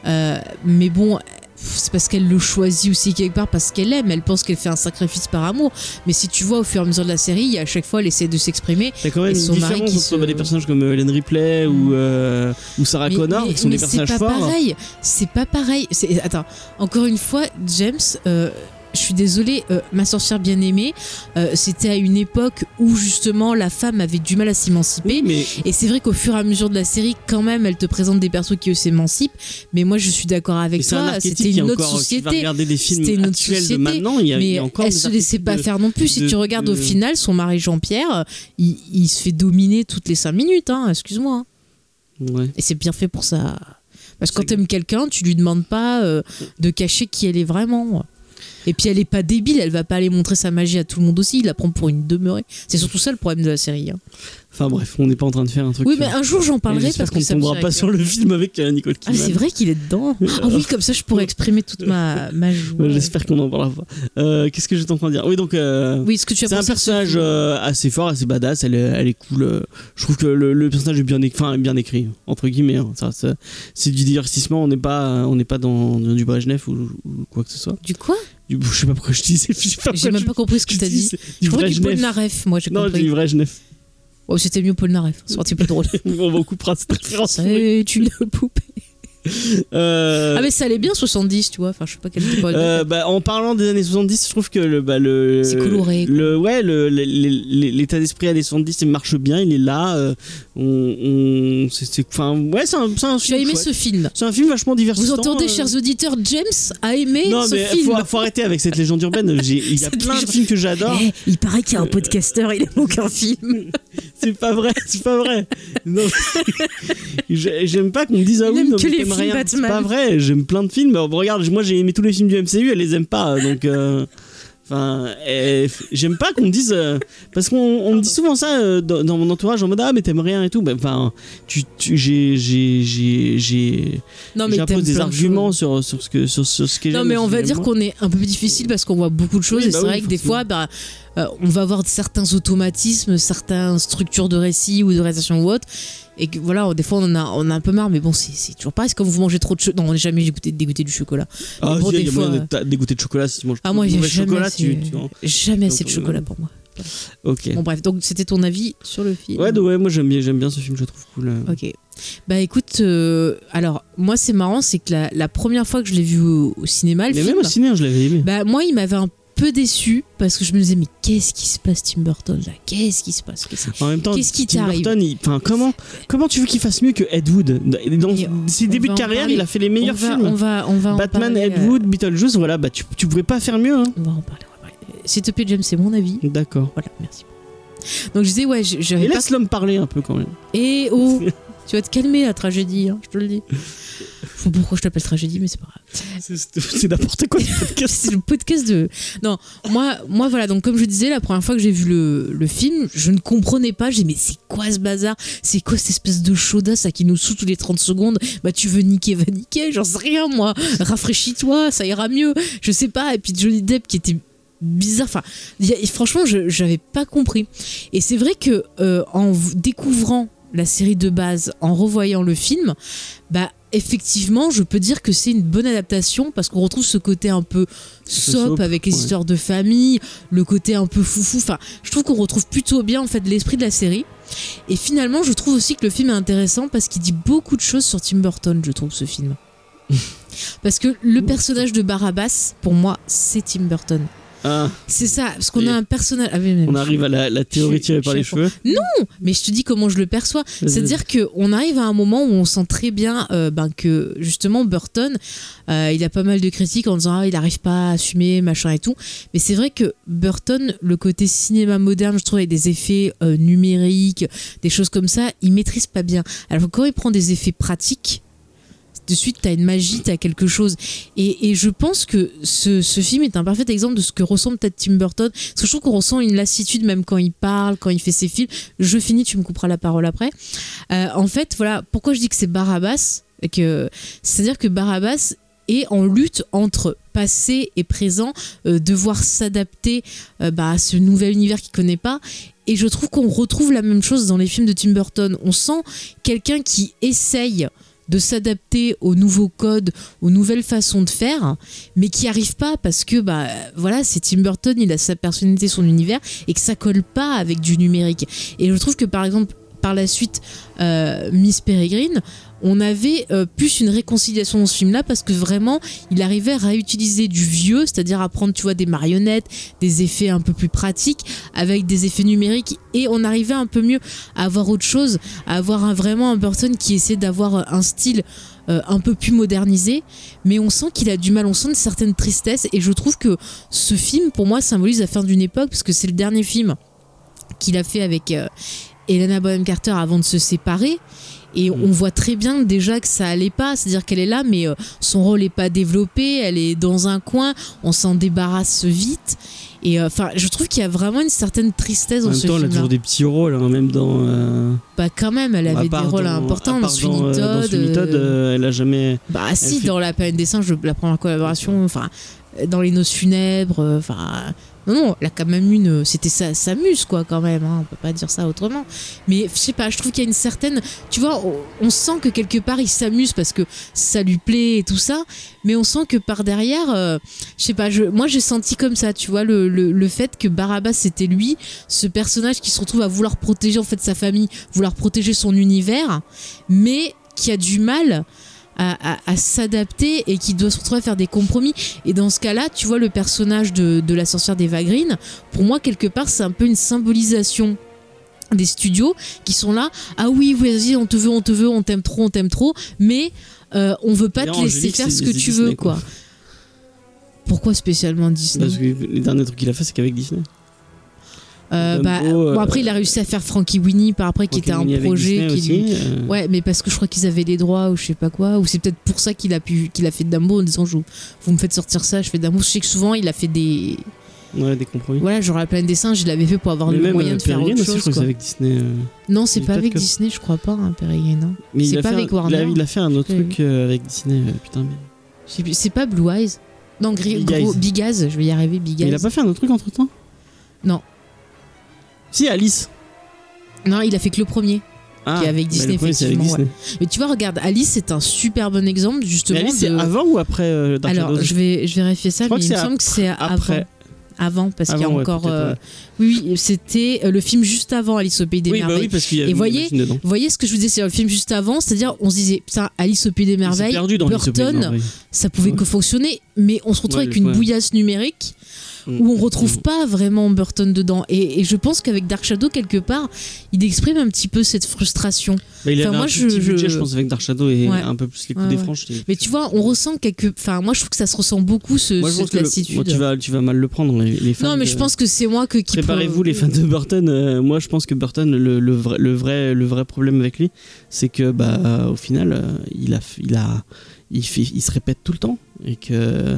Speaker 2: euh, mais bon. C'est parce qu'elle le choisit aussi quelque part parce qu'elle aime. Elle pense qu'elle fait un sacrifice par amour. Mais si tu vois au fur et à mesure de la série, à chaque fois, elle essaie de s'exprimer.
Speaker 3: T'as quand même
Speaker 2: et
Speaker 3: une
Speaker 2: son mari
Speaker 3: différence entre
Speaker 2: se-
Speaker 3: des personnages comme euh, Helen Ripley ou, euh, ou Sarah
Speaker 2: Mais-
Speaker 3: Connor,
Speaker 2: mais-
Speaker 3: qui sont
Speaker 2: mais
Speaker 3: des personnages
Speaker 2: C'est pas
Speaker 3: forts.
Speaker 2: pareil. C'est pas pareil. Attends, encore une fois, James. euh, je suis désolée, euh, ma sorcière bien aimée, euh, c'était à une époque où justement la femme avait du mal à s'émanciper.
Speaker 3: Oui, mais
Speaker 2: Et c'est vrai qu'au fur et à mesure de la série, quand même, elle te présente des persos qui eux s'émancipent. Mais moi, je suis d'accord avec
Speaker 3: un
Speaker 2: toi. C'était une autre
Speaker 3: encore.
Speaker 2: Société. C'était une autre société,
Speaker 3: maintenant. Il y a, il
Speaker 2: Mais
Speaker 3: y a encore
Speaker 2: elle se laissait pas
Speaker 3: de-
Speaker 2: faire non plus. Si tu regardes au final, son mari Jean-Pierre, il, il se fait dominer toutes les 5 minutes. Hein, Excuse-moi.
Speaker 3: Ouais.
Speaker 2: Et c'est bien fait pour ça. Parce que quand t'aimes quelqu'un, tu lui demandes pas euh, de cacher qui elle est vraiment. Et puis elle est pas débile, elle va pas aller montrer sa magie à tout le monde aussi, il la prend pour une demeurée. C'est surtout ça le problème de la série. hein.
Speaker 3: Enfin bref, on n'est pas en train de faire un truc.
Speaker 2: Oui,
Speaker 3: euh,
Speaker 2: mais un jour j'en parlerai parce
Speaker 3: qu'on ne tombera pas sur le film avec euh, Nicole
Speaker 2: Ah,
Speaker 3: Kidman.
Speaker 2: c'est vrai qu'il est dedans. Ah oui, comme ça je pourrais exprimer toute ma, ma joie.
Speaker 3: Ouais, J'espère qu'on en parlera pas. Euh, Qu'est-ce que j'étais en train de dire? Oui, donc. euh,
Speaker 2: Oui, ce que tu as
Speaker 3: C'est un personnage euh, assez fort, assez badass. Elle est, elle est cool. euh, Je trouve que le, le personnage est bien, écrit, enfin, bien écrit entre guillemets. hein. C'est du divertissement. On n'est pas, on pas dans, dans du Brejnev ou, ou quoi que ce soit.
Speaker 2: Du quoi?
Speaker 3: Je sais pas pourquoi je dis.
Speaker 2: J'ai même pas compris ce que t'as
Speaker 3: dis,
Speaker 2: dit. Je crois du
Speaker 3: Brejnev.
Speaker 2: Polnareff, moi j'ai
Speaker 3: Non,
Speaker 2: compris.
Speaker 3: du Brejnev.
Speaker 2: Oh, c'était mieux Polnareff, c'est un peu plus drôle.
Speaker 3: on va coupera cette référence.
Speaker 2: C'est une poupée.
Speaker 3: Euh,
Speaker 2: Ah, mais ça allait bien 70, tu vois. Enfin, je sais pas quel type
Speaker 3: Euh, bah, en parlant des années 70, je trouve que le, bah, le,
Speaker 2: C'est coloré, quoi.
Speaker 3: Le, ouais, l'état d'esprit années 70 il marche bien, il est là. euh, on, on- c'est, enfin, ouais, c'est un, c'est un
Speaker 2: Tu as
Speaker 3: film
Speaker 2: aimé
Speaker 3: chouette.
Speaker 2: ce film?
Speaker 3: C'est un film vachement divertissant.
Speaker 2: Vous entendez,
Speaker 3: euh.
Speaker 2: chers auditeurs, James a aimé
Speaker 3: Non,
Speaker 2: ce
Speaker 3: mais
Speaker 2: film.
Speaker 3: faut, faut arrêter avec cette légende urbaine. Il y a plein de films que j'adore.
Speaker 2: Eh, il paraît qu'il y a un podcasteur, il aime aucun film.
Speaker 3: C'est pas vrai, c'est pas vrai. J'aime pas qu'on me dise ah oui, rien. C'est pas vrai. J'aime plein de films. Regarde, moi j'ai aimé tous les films du MCU, elle les aime pas, donc. euh, Enfin, eh, j'aime pas qu'on me dise euh, parce qu'on on me dit souvent ça euh, dans, dans mon entourage en mode ah mais t'aimes rien et tout. Ben, Enfin, tu, tu- j'ai j'ai j'impose des
Speaker 2: de
Speaker 3: arguments sur sur ce que sur, sur ce que
Speaker 2: Non, mais on va dire qu'on est un peu plus difficile parce qu'on voit beaucoup de choses
Speaker 3: Oui,
Speaker 2: et
Speaker 3: bah
Speaker 2: c'est
Speaker 3: oui,
Speaker 2: vrai que des fois, bah, euh, on va avoir certains automatismes, certaines structures de récit ou de réalisation ou autre. Et que voilà, des fois on en a, on a un peu marre, mais bon, c'est toujours pareil. C'est comme vous mangez trop de chocolat. Non, on n'est jamais dégoûté, dégoûté du chocolat.
Speaker 3: Ah,
Speaker 2: bon,
Speaker 3: si, il
Speaker 2: des
Speaker 3: y a
Speaker 2: fois,
Speaker 3: moyen d'être dégoûté de chocolat si tu manges
Speaker 2: Ah, moi, il
Speaker 3: du
Speaker 2: y
Speaker 3: mauvais
Speaker 2: jamais,
Speaker 3: chocolat. Tu,
Speaker 2: c'est-
Speaker 3: tu en-
Speaker 2: jamais assez de
Speaker 3: Donc,
Speaker 2: chocolat
Speaker 3: euh,
Speaker 2: pour moi.
Speaker 3: Ok.
Speaker 2: Bon, bref, donc c'était ton avis sur le film.
Speaker 3: Ouais, donc, ouais, moi j'aime bien, j'aime bien ce film, je le trouve cool. euh.
Speaker 2: Ok. Bah écoute, euh, alors moi c'est marrant, c'est que la, la première fois que je l'ai vu au, au cinéma, le
Speaker 3: Mais
Speaker 2: film,
Speaker 3: même au ciné, hein, je l'avais aimé.
Speaker 2: bah moi il m'avait un peu déçu parce que je me disais mais qu'est-ce qui se passe Tim Burton là? Qu'est-ce qui se passe? Qu'est-ce qui-
Speaker 3: En même temps,
Speaker 2: Qu'est-ce qui
Speaker 3: Tim Burton, il- enfin, comment, comment tu veux qu'il fasse mieux que Ed Wood? Dans ses
Speaker 2: on
Speaker 3: débuts de carrière, il a fait les meilleurs
Speaker 2: on va,
Speaker 3: films.
Speaker 2: On va, on va en
Speaker 3: Batman,
Speaker 2: parler,
Speaker 3: Ed
Speaker 2: euh,
Speaker 3: Wood, Beetlejuice, voilà, bah tu, tu pouvais pas faire mieux. Hein.
Speaker 2: On va en parler. S'il te plaît James, c'est mon avis.
Speaker 3: D'accord.
Speaker 2: Voilà, merci. Donc je disais ouais, je-
Speaker 3: Et
Speaker 2: pas.
Speaker 3: laisse l'homme parler un peu quand même.
Speaker 2: Et oh, tu vas te calmer la tragédie, hein, je te le dis. Je sais pas pourquoi je t'appelle tragédie, mais c'est pas grave.
Speaker 3: C'est n'importe quoi ce podcast.
Speaker 2: C'est le podcast de. Non, moi, moi voilà, donc comme je disais, la première fois que j'ai vu le, le film, je ne comprenais pas. J'ai dit, mais c'est quoi ce bazar? C'est quoi cette espèce de chaudasse à qui nous saoule tous les 30 secondes? Bah, tu veux niquer, va niquer, j'en sais rien, moi. Rafraîchis-toi, ça ira mieux. Je sais pas. Et puis Johnny Depp qui était bizarre. Enfin, a- franchement, je j'avais pas compris. Et c'est vrai que euh, en découvrant la série de base, en revoyant le film, bah effectivement, je peux dire que c'est une bonne adaptation parce qu'on retrouve ce côté un peu soap,
Speaker 3: soap,
Speaker 2: avec les
Speaker 3: ouais.
Speaker 2: histoires de famille, le côté un peu foufou. Enfin, je trouve qu'on retrouve plutôt bien en fait l'esprit de la série. Et finalement, je trouve aussi que le film est intéressant parce qu'il dit beaucoup de choses sur Tim Burton, je trouve ce film. parce que le personnage de Barabbas, pour moi, c'est Tim Burton.
Speaker 3: Ah,
Speaker 2: C'est ça, parce qu'on a un personnage. ah mais-
Speaker 3: on arrive à la, la théorie
Speaker 2: Je-
Speaker 3: tirée par les cheveux.
Speaker 2: mais je te dis comment je le perçois. C'est-à-dire qu'on arrive à un moment où on sent très bien euh, ben, que justement Burton, euh, il a pas mal de critiques en disant ah, il n'arrive pas à assumer, machin et tout. Mais c'est vrai que Burton, le côté cinéma moderne, je trouve, avec des effets euh, numériques, des choses comme ça, il maîtrise pas bien. Alors quand il prend des effets pratiques, de suite, tu as une magie, tu as quelque chose. Et, je pense que ce, film est un parfait exemple de ce que ressemble peut-être Tim Burton. Parce que je trouve qu'on ressent une lassitude même quand il parle, quand il fait ses films. Je finis, tu me couperas la parole après. Euh, en fait, voilà, pourquoi je dis que c'est Barabbas que C'est-à-dire que Barabbas est en lutte entre passé et présent, euh, devoir s'adapter euh, bah, à ce nouvel univers qu'il connaît pas. Et je trouve qu'on retrouve la même chose dans les films de Tim Burton. On sent quelqu'un qui essaye de s'adapter aux nouveaux codes, aux nouvelles façons de faire, mais qui arrive pas parce que bah voilà, c'est Tim Burton, il a sa personnalité, son univers, et que ça colle pas avec du numérique. Et je trouve que par exemple par la suite euh, Miss Peregrine, on avait euh, plus une réconciliation dans ce film-là parce que vraiment, il arrivait à réutiliser du vieux, c'est-à-dire à prendre, tu vois, des marionnettes, des effets un peu plus pratiques avec des effets numériques et on arrivait un peu mieux à avoir autre chose, à avoir vraiment un Burton qui essaie d'avoir un style euh, un peu plus modernisé, mais on sent qu'il a du mal, on sent une certaine tristesse et je trouve que ce film, pour moi, symbolise la fin d'une époque parce que c'est le dernier film qu'il a fait avec euh, Helena Bonham Carter avant de se séparer. Et
Speaker 3: Mm.
Speaker 2: on voit très bien déjà que ça allait pas, c'est-à-dire qu'elle est là, mais euh, son rôle est pas développé, elle est dans un coin, on s'en débarrasse vite. Et euh, enfin, je trouve qu'il y a vraiment une certaine tristesse
Speaker 3: En
Speaker 2: dans
Speaker 3: même
Speaker 2: ce
Speaker 3: temps, elle a toujours des petits rôles, hein, même dans. euh,
Speaker 2: Bah quand même, elle avait des rôles
Speaker 3: dans-
Speaker 2: importants dans Sweeney
Speaker 3: dans, euh, dans. Sweeney Todd,
Speaker 2: euh,
Speaker 3: euh, elle a jamais.
Speaker 2: Bah si,
Speaker 3: fait-
Speaker 2: dans la planète des singes, la première collaboration, enfin, dans les noces funèbres, enfin, non, non, elle a quand même une, euh, c'était sa, sa muse, quoi, quand même, hein, on peut pas dire ça autrement. Mais je sais pas, je trouve qu'il y a une certaine, tu vois, on, sent que quelque part il s'amuse parce que ça lui plaît et tout ça, mais on sent que par derrière, euh, je sais pas, moi j'ai senti comme ça, tu vois, le, le, le fait que Barabbas c'était lui, ce personnage qui se retrouve à vouloir protéger en fait sa famille, vouloir protéger son univers, mais qui a du mal à, à- à s'adapter et qui doit se retrouver à faire des compromis. Et dans ce cas-là, tu vois, le personnage de, de la sorcière d'Eva Green, pour moi, quelque part, c'est un peu une symbolisation des studios qui sont là. Ah oui, vas-y, on te veut, on te veut, on t'aime trop, on t'aime trop, mais euh, on veut pas te laisser faire ce que tu
Speaker 3: Disney,
Speaker 2: veux,
Speaker 3: quoi.
Speaker 2: quoi. Pourquoi spécialement Disney?
Speaker 3: Parce que les derniers trucs qu'il a fait, c'est qu'avec Disney.
Speaker 2: Euh, bah,
Speaker 3: euh,
Speaker 2: bon, après, il a réussi à faire Frankie Winnie par après, qui était un projet qui lui,
Speaker 3: aussi, euh,
Speaker 2: Ouais, mais parce que je crois qu'ils avaient les droits ou je sais pas quoi, ou c'est peut-être pour ça qu'il a pu qu'il a fait Dumbo en disant je, vous me faites sortir ça, je fais Dumbo. Je sais que souvent il a fait des
Speaker 3: ouais, des compromis.
Speaker 2: voilà, genre la planète des singes, il l'avait fait pour avoir
Speaker 3: Mais
Speaker 2: le moyen
Speaker 3: euh,
Speaker 2: de faire autre
Speaker 3: aussi, je
Speaker 2: chose.
Speaker 3: que
Speaker 2: quoi.
Speaker 3: avec Disney. euh,
Speaker 2: Non, c'est pas avec
Speaker 3: que-
Speaker 2: Disney, je crois pas, hein, hein.
Speaker 3: Mais
Speaker 2: C'est pas
Speaker 3: fait
Speaker 2: avec Warner.
Speaker 3: Il a, fait un autre truc euh, avec Disney, euh, putain. Mais...
Speaker 2: C'est pas Blue Eyes. Non, Gris-
Speaker 3: Big
Speaker 2: gros,
Speaker 3: Eyes.
Speaker 2: Big Eyes, je vais y arriver, Big
Speaker 3: Mais il a pas fait un autre truc entre temps
Speaker 2: Non.
Speaker 3: Si, Alice.
Speaker 2: Non, il a fait que le premier.
Speaker 3: Ah,
Speaker 2: Qui est avec
Speaker 3: bah,
Speaker 2: Disney,
Speaker 3: premier, avec
Speaker 2: effectivement. Mais tu vois, regarde, Alice, c'est un super bon exemple,
Speaker 3: Mais
Speaker 2: justement.
Speaker 3: Alice, c'est avant ou après euh, Dark
Speaker 2: Alors,
Speaker 3: Shadows?
Speaker 2: je vais, je vais vérifier ça, mais
Speaker 3: que
Speaker 2: il me
Speaker 3: c'est
Speaker 2: semble que c'est
Speaker 3: après.
Speaker 2: avant. parce qu'il y a
Speaker 3: ouais,
Speaker 2: encore. euh,
Speaker 3: ouais.
Speaker 2: Oui, oui, c'était euh, le film juste avant Alice au Pays des
Speaker 3: Oui, bah
Speaker 2: Merveilles.
Speaker 3: oui, parce qu'il y a
Speaker 2: Et voyez, voyez ce que je vous disais, c'est le film juste avant, c'est-à-dire on se disait, putain, Alice au Pays des Merveilles,
Speaker 3: perdu dans Alice au Pays des
Speaker 2: Burton,
Speaker 3: Merveilles.
Speaker 2: ça pouvait que fonctionner, mais on se retrouve avec une bouillasse numérique Où on retrouve
Speaker 3: Mm.
Speaker 2: pas vraiment Burton dedans. Et, et je pense qu'avec Dark Shadow, quelque part, il exprime un petit peu cette frustration.
Speaker 3: Bah, il
Speaker 2: Enfin,
Speaker 3: avait
Speaker 2: moi,
Speaker 3: un
Speaker 2: je-
Speaker 3: petit budget,
Speaker 2: je-
Speaker 3: je pense, avec Dark Shadow et
Speaker 2: Ouais.
Speaker 3: un peu plus les coups
Speaker 2: Ouais,
Speaker 3: des c'était-
Speaker 2: Mais tu vois, on ressent quelque. Enfin, moi, je trouve que ça se ressent beaucoup, ce,
Speaker 3: Moi, je
Speaker 2: cette
Speaker 3: le-
Speaker 2: lassitude.
Speaker 3: moi, tu, vas, tu vas mal le prendre, les, les fans.
Speaker 2: non, mais
Speaker 3: de-
Speaker 2: je pense que c'est moi que qui
Speaker 3: Préparez-vous, les fans de Burton. euh, moi, je pense que Burton, le, le vrai, le, vrai, le vrai problème avec lui, c'est que, bah, au final, euh, il, a, il, a, il, fait, il se répète tout le temps et que.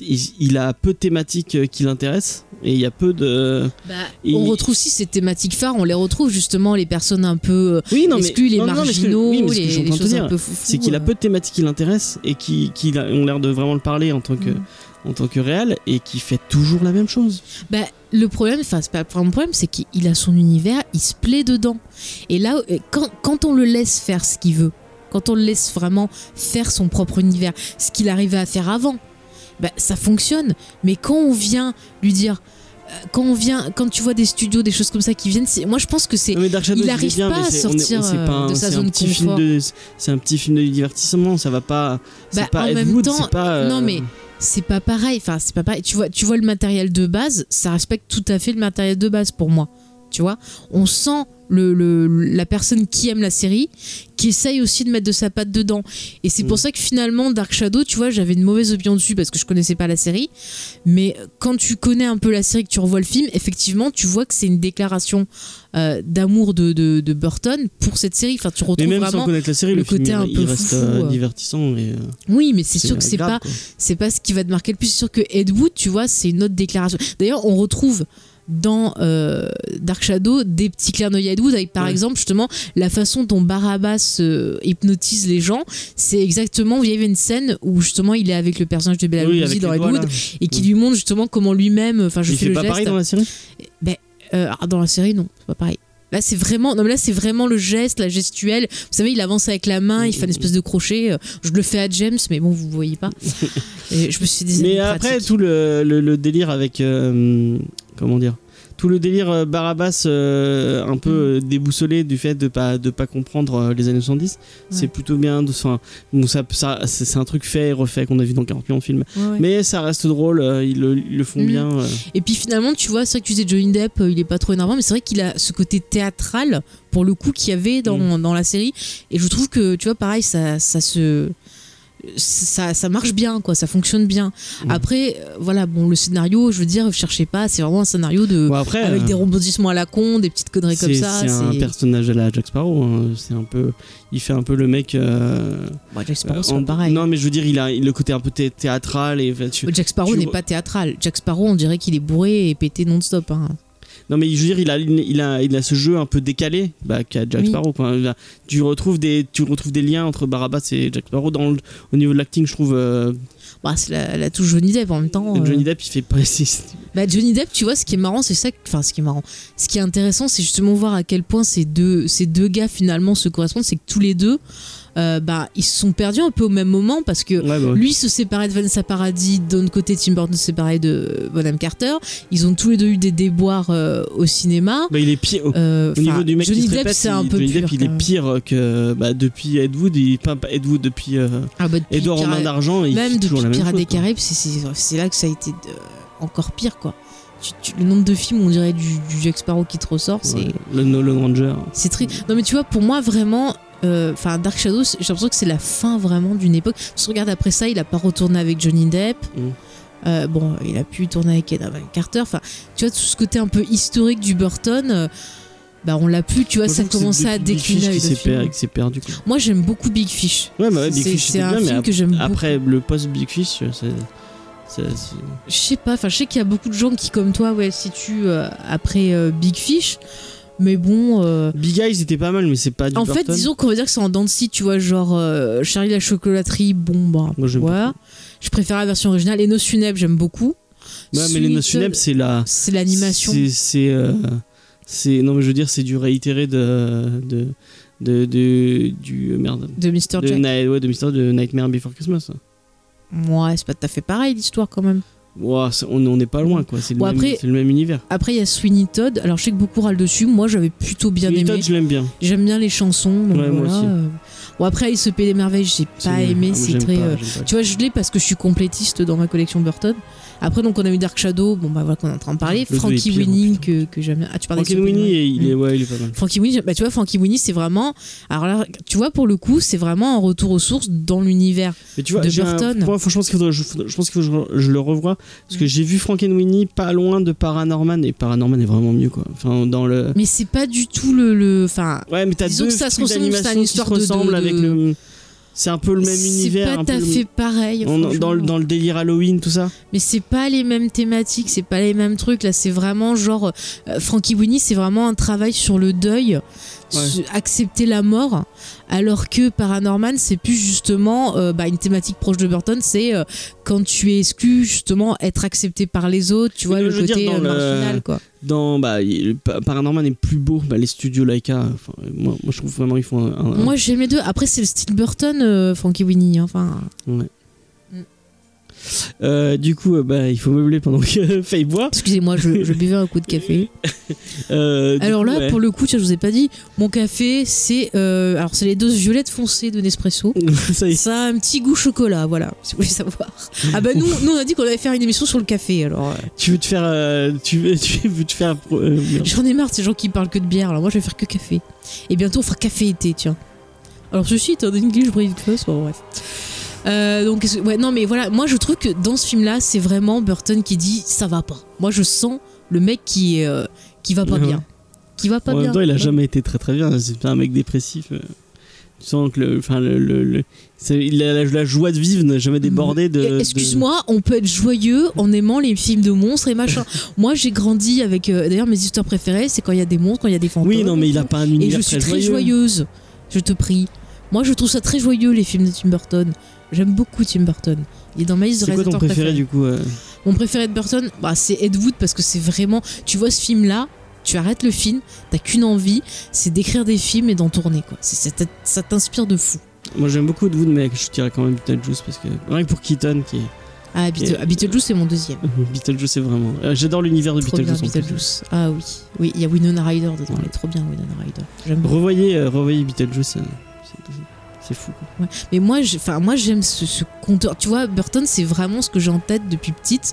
Speaker 3: Il, il a peu de thématiques euh, qui l'intéressent et il y a peu de.
Speaker 2: Bah,
Speaker 3: Et-
Speaker 2: on retrouve aussi ces thématiques phares, on les retrouve justement, les personnes un peu euh,
Speaker 3: Oui, non, mais.
Speaker 2: exclues, les
Speaker 3: non, non, mais ce que-
Speaker 2: marginaux,
Speaker 3: oui, mais ce que je suis
Speaker 2: les, choses un
Speaker 3: dire,
Speaker 2: peu foufou.
Speaker 3: c'est qu'il a
Speaker 2: euh.
Speaker 3: peu de thématiques qui l'intéressent et qui, ont l'air de vraiment le parler en tant que,
Speaker 2: Mm.
Speaker 3: en tant que réel et qui fait toujours la même chose.
Speaker 2: Bah, le problème, enfin, c'est pas vraiment le problème, c'est qu'il a son univers, il se plaît dedans. Et là, quand, quand on le laisse faire ce qu'il veut, quand on le laisse vraiment faire son propre univers, ce qu'il arrivait à faire avant, bah, ça fonctionne. Mais quand on vient lui dire. euh, Quand on vient, quand tu vois des studios, des choses comme ça qui viennent, moi je pense que c'est il
Speaker 3: je
Speaker 2: arrive
Speaker 3: dis bien,
Speaker 2: pas à
Speaker 3: c'est- on est-
Speaker 2: sortir,
Speaker 3: pas
Speaker 2: euh,
Speaker 3: un-
Speaker 2: de sa
Speaker 3: un
Speaker 2: zone
Speaker 3: petit film
Speaker 2: confort.
Speaker 3: C'est un petit film de divertissement, ça va pas.
Speaker 2: Bah,
Speaker 3: pas
Speaker 2: en même
Speaker 3: Wood,
Speaker 2: temps,
Speaker 3: c'est pas. euh,
Speaker 2: non, mais c'est pas pareil. Enfin, c'est pas pareil. Tu vois, tu vois le matériel de base, ça respecte tout à fait le matériel de base pour moi. Tu vois, on sent le, le- la personne qui aime la série, qui essaye aussi de mettre de sa patte dedans. Et c'est pour
Speaker 3: Mm.
Speaker 2: ça que finalement, Dark Shadow, tu vois, j'avais une mauvaise opinion dessus parce que je connaissais pas la série. Mais quand tu connais un peu la série, que tu revois le film, effectivement, tu vois que c'est une déclaration euh, d'amour de, de, de Burton pour cette série. Enfin, tu
Speaker 3: Mais
Speaker 2: retrouves
Speaker 3: même sans
Speaker 2: vraiment.
Speaker 3: connaître la série,
Speaker 2: le côté un
Speaker 3: il
Speaker 2: peu
Speaker 3: reste
Speaker 2: foufou,
Speaker 3: euh, divertissant. Euh,
Speaker 2: Oui, mais c'est sûr que c'est pas, c'est pas ce qui va te marquer le plus. C'est sûr que Ed Wood, tu vois, c'est une autre déclaration. D'ailleurs, on retrouve dans euh, Dark Shadow des petits clins d'œil à avec par
Speaker 3: Ouais.
Speaker 2: exemple justement la façon dont Barabbas euh, hypnotise les gens c'est exactement il y avait une scène où justement il est avec le personnage de Bela
Speaker 3: Oui,
Speaker 2: Lugosi dans
Speaker 3: les
Speaker 2: Ed
Speaker 3: doigts,
Speaker 2: Wood
Speaker 3: là.
Speaker 2: et qui lui montre justement comment lui-même enfin je
Speaker 3: Il
Speaker 2: fais
Speaker 3: fait
Speaker 2: le
Speaker 3: pas
Speaker 2: geste
Speaker 3: pareil dans la série?
Speaker 2: Ben, euh, dans la série, non, c'est pas pareil. Là, c'est vraiment, non, mais là, c'est vraiment le geste, la gestuelle. Vous savez, il avance avec la main, il fait une espèce de crochet. Je le fais à James, mais bon, vous voyez pas. Et je me suis dit,
Speaker 3: Mais après, tout le, le- le délire avec. euh, comment dire tout le délire euh, Barabbas euh, un peu euh, déboussolé du fait de pas de pas comprendre les années 70 c'est plutôt bien de enfin bon, ça, ça c'est un truc fait et refait qu'on a vu dans 40 millions de films
Speaker 2: Ouais, ouais.
Speaker 3: mais ça reste drôle euh, ils, le, ils le font
Speaker 2: Mm.
Speaker 3: bien euh.
Speaker 2: Et puis finalement, tu vois, c'est vrai que tu disais Johnny Depp, il est pas trop énervant, mais c'est vrai qu'il a ce côté théâtral, pour le coup, qu'il y avait dans,
Speaker 3: Mm.
Speaker 2: dans la série. Et je trouve que, tu vois, pareil, ça, ça se. Ça, ça marche bien, quoi, ça fonctionne bien.
Speaker 3: Mm.
Speaker 2: Après, euh, voilà, bon, le scénario, je veux dire, cherchez pas, c'est vraiment un scénario de.
Speaker 3: Bon, après,
Speaker 2: avec
Speaker 3: euh,
Speaker 2: des rebondissements à la con, des petites conneries comme ça.
Speaker 3: c'est un personnage à la Jack Sparrow hein. c'est un peu il fait un peu le mec euh,
Speaker 2: Bon, Jack Sparrow, c'est pareil.
Speaker 3: non mais je veux dire il a le côté un peu thé- théâtral et tu-
Speaker 2: Jack Sparrow
Speaker 3: tu-
Speaker 2: n'est pas théâtral. Jack Sparrow, on dirait qu'il est bourré et pété non-stop. hein.
Speaker 3: Non mais je veux dire il a il a il a ce jeu un peu décalé bah qu'a Jack
Speaker 2: Oui.
Speaker 3: Sparrow quoi. Tu retrouves des tu retrouves des liens entre Barabbas et Jack Sparrow dans le- au niveau de l'acting je trouve euh,
Speaker 2: Bah, c'est la, la touche Johnny Depp en même temps. euh.
Speaker 3: Johnny Depp il fait pas
Speaker 2: Bah, Johnny Depp, tu vois, ce qui est marrant, c'est ça. que- Enfin, ce qui est marrant. Ce qui est intéressant, c'est justement voir à quel point ces deux, ces deux gars finalement se correspondent. C'est que tous les deux, euh, bah, ils se sont perdus un peu au même moment parce que
Speaker 3: Ouais, bah ouais.
Speaker 2: lui se séparait de Vanessa Paradis, d'un côté Tim Burton se séparait de Bonham Carter. Ils ont tous les deux eu des déboires euh, au cinéma.
Speaker 3: Bah, il est pire au,
Speaker 2: Euh,
Speaker 3: au niveau du mec
Speaker 2: Johnny
Speaker 3: qui se
Speaker 2: Depp, c'est un
Speaker 3: il-
Speaker 2: peu
Speaker 3: Johnny Depp
Speaker 2: pur,
Speaker 3: il
Speaker 2: quand
Speaker 3: est pire que bah, depuis Ed Wood il pas pas Ed Wood depuis euh,
Speaker 2: Ah, bah, depuis
Speaker 3: Edouard en
Speaker 2: Pira-
Speaker 3: main d'argent il
Speaker 2: Même depuis
Speaker 3: la même
Speaker 2: Pirates
Speaker 3: chose,
Speaker 2: des. Caraïbes, c'est- là que ça a été encore pire, quoi. Tu- tu- le nombre de films, on dirait du, du Jack Sparrow qui te ressort, c'est.
Speaker 3: Ouais, le Nolan Ranger
Speaker 2: C'est très. Non, mais tu vois, pour moi, vraiment. Euh, Enfin, Dark Shadows, j'ai l'impression que c'est la fin vraiment d'une époque. Si on regarde après ça, il a pas retourné avec Johnny Depp.
Speaker 3: Mm.
Speaker 2: Euh, bon, il a pu tourner avec Ed Carter. Enfin, tu vois, tout ce côté un peu historique du Burton, euh, bah, on l'a plus. Tu vois,
Speaker 3: Moi,
Speaker 2: ça commençait à décliner avec
Speaker 3: qui per- perdu quoi.
Speaker 2: Moi, j'aime beaucoup Big Fish.
Speaker 3: Ouais, bah ouais, Big Fish
Speaker 2: c'est un
Speaker 3: bien,
Speaker 2: film que j'aime beaucoup.
Speaker 3: après le post Big Fish c'est
Speaker 2: Je sais pas, enfin je sais qu'il y a beaucoup de gens qui comme toi ouais situent euh, après Big Fish, mais bon. euh,
Speaker 3: Big Eyes était pas mal mais c'est pas du
Speaker 2: en fait, disons qu'on va dire que c'est en dents tu vois, genre euh, Charlie la chocolaterie, bon bah
Speaker 3: Moi,
Speaker 2: voilà. Je préfère la version originale. Les Noces funèbres, j'aime beaucoup.
Speaker 3: Ouais, mais les Noces funèbres, c'est la.
Speaker 2: C'est l'animation.
Speaker 3: C'est. c'est, euh, c'est- non, mais je veux dire, c'est du réitéré de. de, de, de- du. Merde.
Speaker 2: De Mr.
Speaker 3: De,
Speaker 2: Jack.
Speaker 3: Ouais, de Mr. de Nightmare Before Christmas.
Speaker 2: Ouais, c'est pas tout à fait pareil l'histoire quand même.
Speaker 3: C'est- on n'est pas loin, quoi. C'est le,
Speaker 2: Bon,
Speaker 3: même- le univers.
Speaker 2: Après, il y a Sweeney Todd. Alors, je sais que beaucoup râlent dessus. Moi, j'avais plutôt bien
Speaker 3: Sweeney
Speaker 2: aimé.
Speaker 3: Todd, je l'aime bien.
Speaker 2: J'aime bien les chansons. Donc
Speaker 3: Ouais, moi aussi.
Speaker 2: Bon, après, Alice au Pays des Merveilles, j'ai pas aimé.
Speaker 3: ah,
Speaker 2: c'est très.
Speaker 3: pas,
Speaker 2: euh,
Speaker 3: pas.
Speaker 2: Tu vois, je l'ai parce que je suis complétiste dans ma collection Burton. Après, donc, on a eu Dark Shadow. Bon, bah voilà qu'on est en train de parler.
Speaker 3: Le
Speaker 2: Frankie
Speaker 3: pire,
Speaker 2: Winnie, que, que j'aime. Ah, tu parles
Speaker 3: Frankie Winnie, et il est, ouais, il est pas mal.
Speaker 2: Frankie Winnie, bah tu vois, Frankie Winnie, c'est vraiment. Alors là, tu vois, pour le coup, c'est vraiment un retour aux sources dans l'univers. De
Speaker 3: un-
Speaker 2: Burton.
Speaker 3: moi, franchement, ce qu'il faudrait- je, je pense qu'il faut que je, je le revoie. Parce que j'ai vu Frankenweenie pas loin de Paranorman. Et Paranorman est vraiment mieux, quoi. Enfin, dans le.
Speaker 2: Mais c'est pas du tout le. le- Enfin,
Speaker 3: Ouais, mais t'as
Speaker 2: Disons
Speaker 3: deux
Speaker 2: que ça se ressemble, c'est une
Speaker 3: qui
Speaker 2: histoire
Speaker 3: se
Speaker 2: de- de-
Speaker 3: ressemblent
Speaker 2: de-
Speaker 3: avec le. C'est un peu le même
Speaker 2: c'est
Speaker 3: univers.
Speaker 2: pas
Speaker 3: un
Speaker 2: tout à
Speaker 3: le-
Speaker 2: fait pareil.
Speaker 3: on- dans,
Speaker 2: franchement.
Speaker 3: le, dans le délire Halloween, tout ça.
Speaker 2: Mais c'est pas les mêmes thématiques, c'est pas les mêmes trucs. Là, c'est vraiment genre. euh, Frankie Winnie, c'est vraiment un travail sur le deuil, accepter la mort. Alors que Paranorman, c'est plus justement euh, bah, une thématique proche de Burton, c'est euh, quand tu es exclu, justement, être accepté par les autres, tu vois, le
Speaker 3: dire,
Speaker 2: côté
Speaker 3: dans
Speaker 2: euh,
Speaker 3: le-
Speaker 2: marginal, quoi.
Speaker 3: Dans bah, Paranorman est plus beau. Bah, les studios Laika. Enfin, moi, moi, je trouve vraiment ils font un. un-
Speaker 2: Moi, j'aime les deux. Après, c'est le style Burton, Frankie Winnie. hein. Enfin,
Speaker 3: Ouais. Euh, du coup, euh, bah, il faut meubler pendant que Faye boit.
Speaker 2: excusez-moi, je, je buvais un coup de café.
Speaker 3: Euh,
Speaker 2: Alors
Speaker 3: coup,
Speaker 2: là,
Speaker 3: ouais.
Speaker 2: pour le coup, tiens, je vous ai pas dit, mon café, c'est euh, alors c'est les doses violettes foncées de Nespresso.
Speaker 3: ça
Speaker 2: a un petit goût chocolat, voilà, si vous voulez savoir. Ah bah nous, nous on a dit qu'on allait faire une émission sur le café, alors
Speaker 3: Tu veux te faire. tu, veux, tu veux te faire.
Speaker 2: j'en ai marre de ces gens qui parlent que de bière, alors moi je vais faire que café. Et bientôt on fera café été, tiens. Alors ceci est un English breakfast, bon bref. Euh, donc ouais non mais voilà moi je trouve que dans ce film là c'est vraiment Burton qui dit ça va pas moi je sens le mec qui euh, qui va pas
Speaker 3: Ouais.
Speaker 2: bien qui va pas
Speaker 3: en
Speaker 2: bien
Speaker 3: même temps, il a
Speaker 2: Ouais.
Speaker 3: jamais été très très bien. C'est pas un mec dépressif. euh. Tu sens que le, enfin le, la, la joie de vivre n'a jamais débordé de.
Speaker 2: Et
Speaker 3: de-
Speaker 2: Excuse-moi, on peut être joyeux en aimant les films de monstres et machin. Moi, j'ai grandi avec. euh, D'ailleurs, mes histoires préférées, c'est quand il y a des monstres, quand il y a des fantômes.
Speaker 3: Oui, non, mais il a pas un
Speaker 2: Et
Speaker 3: univers
Speaker 2: je suis
Speaker 3: très
Speaker 2: joyeuse. Je te prie. Moi, je trouve ça très joyeux les films de Tim Burton. J'aime beaucoup Tim Burton. Il est dans ma liste de
Speaker 3: C'est quoi ton
Speaker 2: réalisateurs
Speaker 3: préféré du coup euh
Speaker 2: Mon préféré de Burton, bah, c'est Ed Wood parce que c'est vraiment. Tu vois ce film-là, tu arrêtes le film, t'as qu'une envie, c'est d'écrire des films et d'en tourner. Quoi. Ça t'inspire de fou.
Speaker 3: Moi j'aime beaucoup de vous, mais je dirais quand même Beetlejuice parce que rien que pour Keaton qui est.
Speaker 2: Ah, Beetle-
Speaker 3: Et-
Speaker 2: ah, Beetlejuice, c'est mon deuxième.
Speaker 3: Beetlejuice c'est vraiment. euh, J'adore l'univers de
Speaker 2: Trop bien,
Speaker 3: Beetlejuice. en plus.
Speaker 2: Beetlejuice. Ah oui, oui, il y a Winona Ryder dedans, elle est trop bien Winona Ryder.
Speaker 3: Revoyez, euh, revoyez Beetlejuice, euh, c'est- fou. Quoi.
Speaker 2: Ouais. Mais moi, enfin moi j'aime ce, ce conteur. Tu vois, Burton, c'est vraiment ce que j'ai en tête depuis petite,